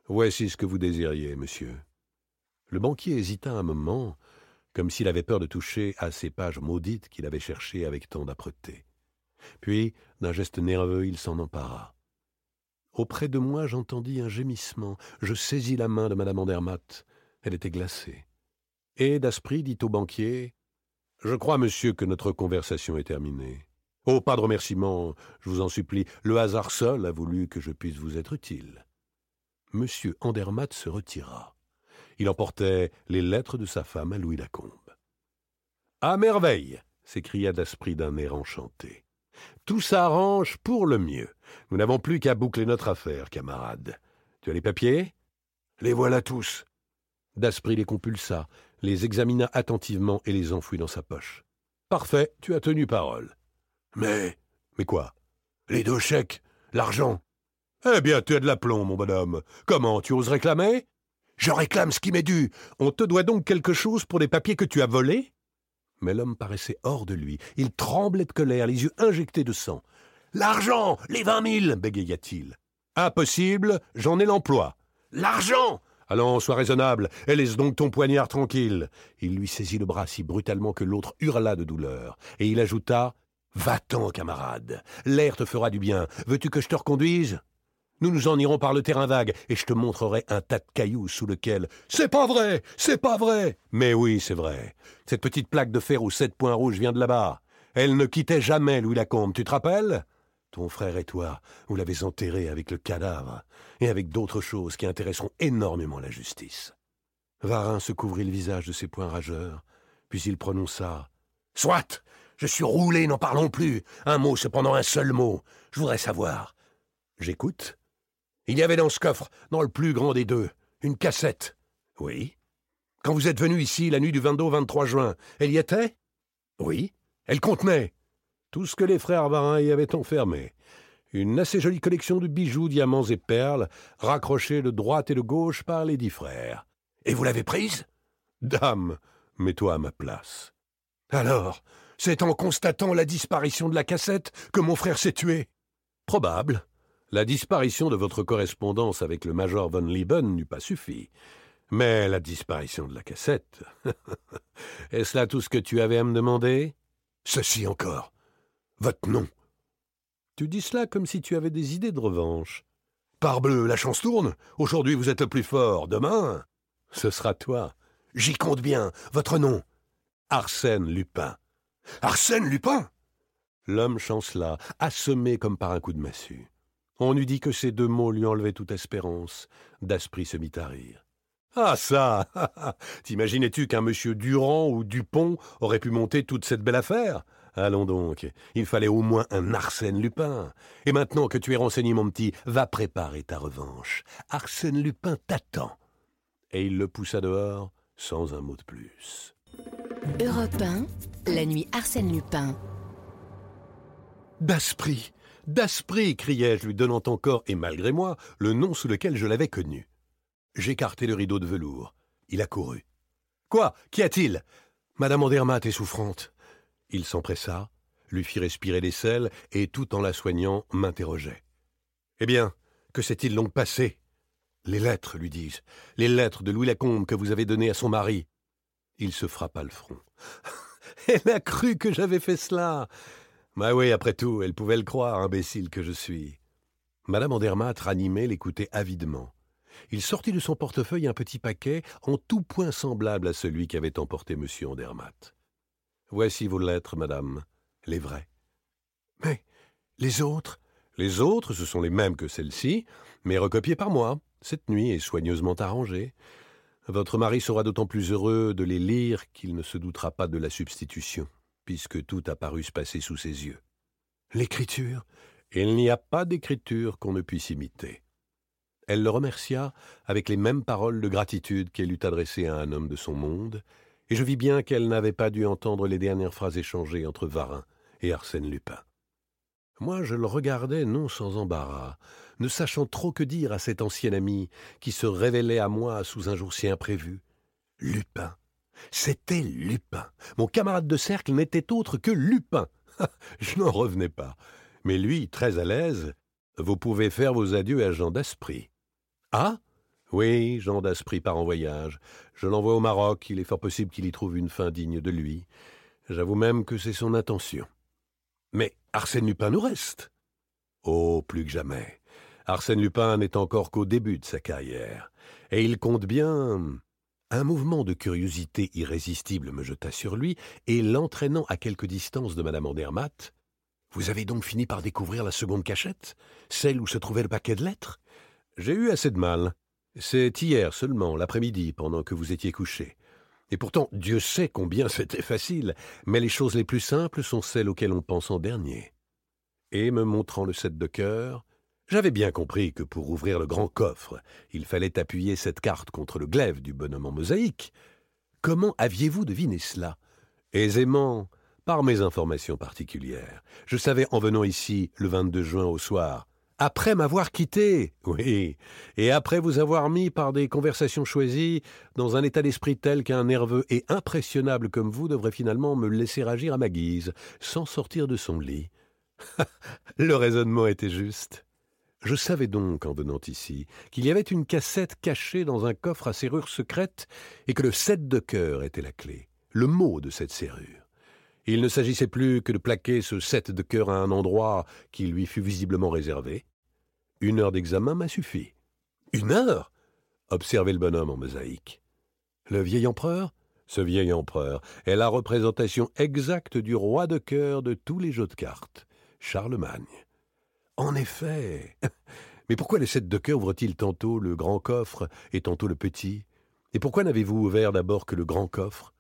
Voici ce que vous désiriez, monsieur. Le banquier hésita un moment, comme s'il avait peur de toucher à ces pages maudites qu'il avait cherchées avec tant d'âpreté. Puis, d'un geste nerveux, il s'en empara. Auprès de moi, j'entendis un gémissement. Je saisis la main de madame Andermatt. Elle était glacée. Et Daspry dit au banquier Je crois, monsieur, que notre conversation est terminée. Oh, pas de remerciements, je vous en supplie. Le hasard seul a voulu que je puisse vous être utile. Monsieur Andermatt se retira. Il emportait les lettres de sa femme à Louis Lacombe. À merveille s'écria Daspry d'un air enchanté. Tout s'arrange pour le mieux. Nous n'avons plus qu'à boucler notre affaire, camarade. Tu as les papiers? Les voilà tous. Daspry les compulsa, les examina attentivement et les enfouit dans sa poche. Parfait, tu as tenu parole. Mais. Mais quoi? Les deux chèques, l'argent? Eh bien, tu as de l'aplomb, mon bonhomme. Comment, tu oses réclamer? Je réclame ce qui m'est dû. On te doit donc quelque chose pour les papiers que tu as volés? Mais l'homme paraissait hors de lui. Il tremblait de colère, les yeux injectés de sang. L'argent Les vingt mille bégaya-t-il. Impossible, j'en ai l'emploi. L'argent Allons, sois raisonnable, et laisse donc ton poignard tranquille. Il lui saisit le bras si brutalement que l'autre hurla de douleur, et il ajouta Va-t'en, camarade, l'air te fera du bien. Veux-tu que je te reconduise? Nous nous en irons par le terrain vague, et je te montrerai un tas de cailloux sous lequel. C'est pas vrai C'est pas vrai Mais oui, c'est vrai. Cette petite plaque de fer aux sept points rouges vient de là-bas. Elle ne quittait jamais Louis Lacombe, tu te rappelles? Ton frère et toi, vous l'avez enterré avec le cadavre, et avec d'autres choses qui intéresseront énormément la justice. Varin se couvrit le visage de ses poings rageurs, puis il prononça. Soit Je suis roulé, n'en parlons plus. Un mot, cependant un seul mot. Je voudrais savoir. J'écoute. Il y avait dans ce coffre, dans le plus grand des deux, une cassette. Oui. Quand vous êtes venu ici la nuit du 22 au 23 juin, elle y était? Oui. Elle contenait tout ce que les frères Varin y avaient enfermé. Une assez jolie collection de bijoux, diamants et perles, raccrochés de droite et de gauche par les dix frères. Et vous l'avez prise? Dame, mets-toi à ma place. Alors, c'est en constatant la disparition de la cassette que mon frère s'est tué Probable. La disparition de votre correspondance avec le major von Lieben n'eût pas suffi. Mais la disparition de la cassette. Est-ce là tout ce que tu avais à me demander? Ceci encore. Votre nom. Tu dis cela comme si tu avais des idées de revanche. Parbleu, la chance tourne. Aujourd'hui vous êtes le plus fort. Demain. Ce sera toi. J'y compte bien. Votre nom. Arsène Lupin. Arsène Lupin? L'homme chancela, assommé comme par un coup de massue. On eût dit que ces deux mots lui enlevaient toute espérance. Daspry se mit à rire. Ah ça T'imaginais-tu qu'un monsieur Durand ou Dupont aurait pu monter toute cette belle affaire? Allons donc, il fallait au moins un Arsène Lupin. Et maintenant que tu es renseigné, mon petit, va préparer ta revanche. Arsène Lupin t'attend. Et il le poussa dehors sans un mot de plus. Europe 1, la nuit Arsène Lupin. Daspry Daspry criai-je, lui donnant encore, et malgré moi, le nom sous lequel je l'avais connu. J'écartai le rideau de velours. Il accourut. Quoi? Qu'y a-t-il? Madame Andermatt est souffrante. Il s'empressa, lui fit respirer des sels, et tout en la soignant, m'interrogeait. Eh bien, que s'est-il donc passé Les lettres, lui dis-je, les lettres de Louis Lacombe que vous avez données à son mari. Il se frappa le front. Elle a cru que j'avais fait cela. Bah oui, après tout, elle pouvait le croire, imbécile que je suis. Madame Andermatt, ranimée, l'écoutait avidement. Il sortit de son portefeuille un petit paquet en tout point semblable à celui qu'avait emporté M. Andermatt. Voici vos lettres, madame, les vraies. Mais les autres? Les autres, ce sont les mêmes que celles-ci, mais recopiées par moi, cette nuit et soigneusement arrangées. Votre mari sera d'autant plus heureux de les lire qu'il ne se doutera pas de la substitution, puisque tout a paru se passer sous ses yeux. L'écriture? Il n'y a pas d'écriture qu'on ne puisse imiter. Elle le remercia avec les mêmes paroles de gratitude qu'elle eût adressées à un homme de son monde, et je vis bien qu'elle n'avait pas dû entendre les dernières phrases échangées entre Varin et Arsène Lupin. Moi, je le regardais non sans embarras, ne sachant trop que dire à cet ancien ami qui se révélait à moi sous un jour si imprévu. Lupin. C'était Lupin. Mon camarade de cercle n'était autre que Lupin. je n'en revenais pas. Mais lui, très à l'aise, vous pouvez faire vos adieux à Jean d'Aspry. Ah? Oui, Jean d'Aspry part en voyage. Je l'envoie au Maroc, il est fort possible qu'il y trouve une fin digne de lui. J'avoue même que c'est son intention. Mais Arsène Lupin nous reste. Oh, plus que jamais. Arsène Lupin n'est encore qu'au début de sa carrière, et il compte bien. Un mouvement de curiosité irrésistible me jeta sur lui, et l'entraînant à quelque distance de Madame Andermatt. Vous avez donc fini par découvrir la seconde cachette, celle où se trouvait le paquet de lettres? J'ai eu assez de mal. C'est hier seulement, l'après-midi, pendant que vous étiez couché. Et pourtant, Dieu sait combien c'était facile, mais les choses les plus simples sont celles auxquelles on pense en dernier. Et me montrant le set de cœur, j'avais bien compris que pour ouvrir le grand coffre, il fallait appuyer cette carte contre le glaive du bonhomme en mosaïque. Comment aviez-vous deviné cela? Aisément, par mes informations particulières. Je savais en venant ici, le 22 juin au soir, après m'avoir quitté, oui, et après vous avoir mis par des conversations choisies dans un état d'esprit tel qu'un nerveux et impressionnable comme vous devrait finalement me laisser agir à ma guise, sans sortir de son lit. Le raisonnement était juste. Je savais donc, en venant ici, qu'il y avait une cassette cachée dans un coffre à serrure secrète et que le sept de cœur était la clé, le mot de cette serrure. Il ne s'agissait plus que de plaquer ce sept de cœur à un endroit qui lui fut visiblement réservé, une heure d'examen m'a suffi. Une heure observait le bonhomme en mosaïque. Le vieil empereur? Ce vieil empereur est la représentation exacte du roi de cœur de tous les jeux de cartes, Charlemagne. En effet. Mais pourquoi les sept de cœur ouvrent-ils tantôt le grand coffre et tantôt le petit? Et pourquoi n'avez-vous ouvert d'abord que le grand coffre?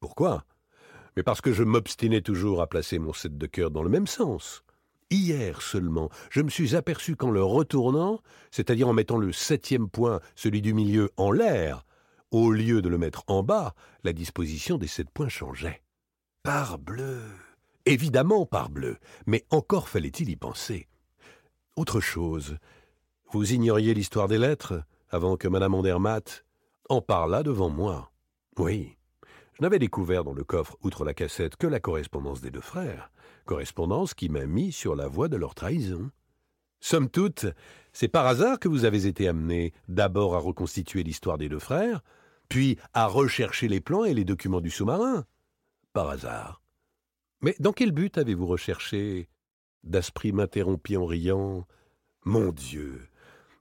Pourquoi? Mais parce que je m'obstinais toujours à placer mon sept de cœur dans le même sens. Hier seulement, je me suis aperçu qu'en le retournant, c'est-à-dire en mettant le septième point, celui du milieu, en l'air, au lieu de le mettre en bas, la disposition des sept points changeait. Parbleu Évidemment parbleu, mais encore fallait-il y penser. Autre chose, vous ignoriez l'histoire des lettres avant que Madame Andermatt en parlât devant moi? Oui, je n'avais découvert dans le coffre, outre la cassette, que la correspondance des deux frères correspondance qui m'a mis sur la voie de leur trahison. Somme toute, c'est par hasard que vous avez été amené d'abord à reconstituer l'histoire des deux frères, puis à rechercher les plans et les documents du sous-marin. Par hasard. Mais dans quel but avez-vous recherché Daspry m'interrompit en riant. Mon Dieu,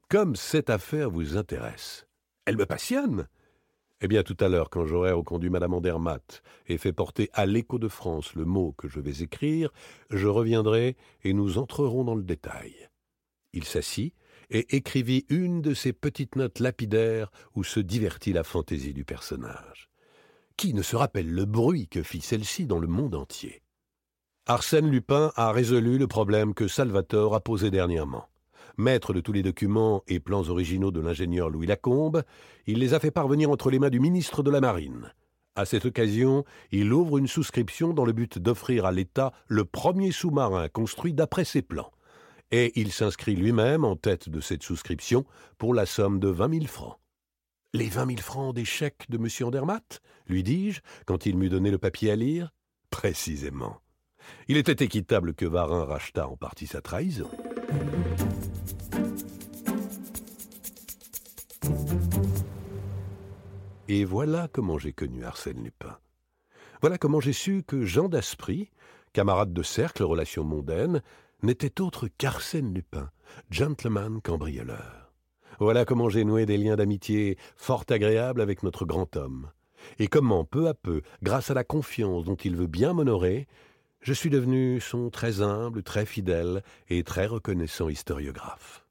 comme cette affaire vous intéresse. Elle me passionne. Eh bien, tout à l'heure, quand j'aurai reconduit Madame Andermatt et fait porter à l'écho de France le mot que je vais écrire, je reviendrai et nous entrerons dans le détail. Il s'assit, et écrivit une de ces petites notes lapidaires où se divertit la fantaisie du personnage. Qui ne se rappelle le bruit que fit celle-ci dans le monde entier? Arsène Lupin a résolu le problème que Salvatore a posé dernièrement. Maître de tous les documents et plans originaux de l'ingénieur Louis Lacombe, il les a fait parvenir entre les mains du ministre de la Marine. À cette occasion, il ouvre une souscription dans le but d'offrir à l'État le premier sous-marin construit d'après ses plans. Et il s'inscrit lui-même en tête de cette souscription pour la somme de vingt mille francs. Les vingt mille francs des chèques de M. Andermatt? lui dis-je, quand il m'eut donné le papier à lire. Précisément. Il était équitable que Varin rachetât en partie sa trahison. Et voilà comment j'ai connu Arsène Lupin. Voilà comment j'ai su que Jean d'Aspry, camarade de cercle, relations mondaines, n'était autre qu'Arsène Lupin, gentleman cambrioleur. Voilà comment j'ai noué des liens d'amitié fort agréables avec notre grand homme, et comment, peu à peu, grâce à la confiance dont il veut bien m'honorer, je suis devenu son très humble, très fidèle et très reconnaissant historiographe.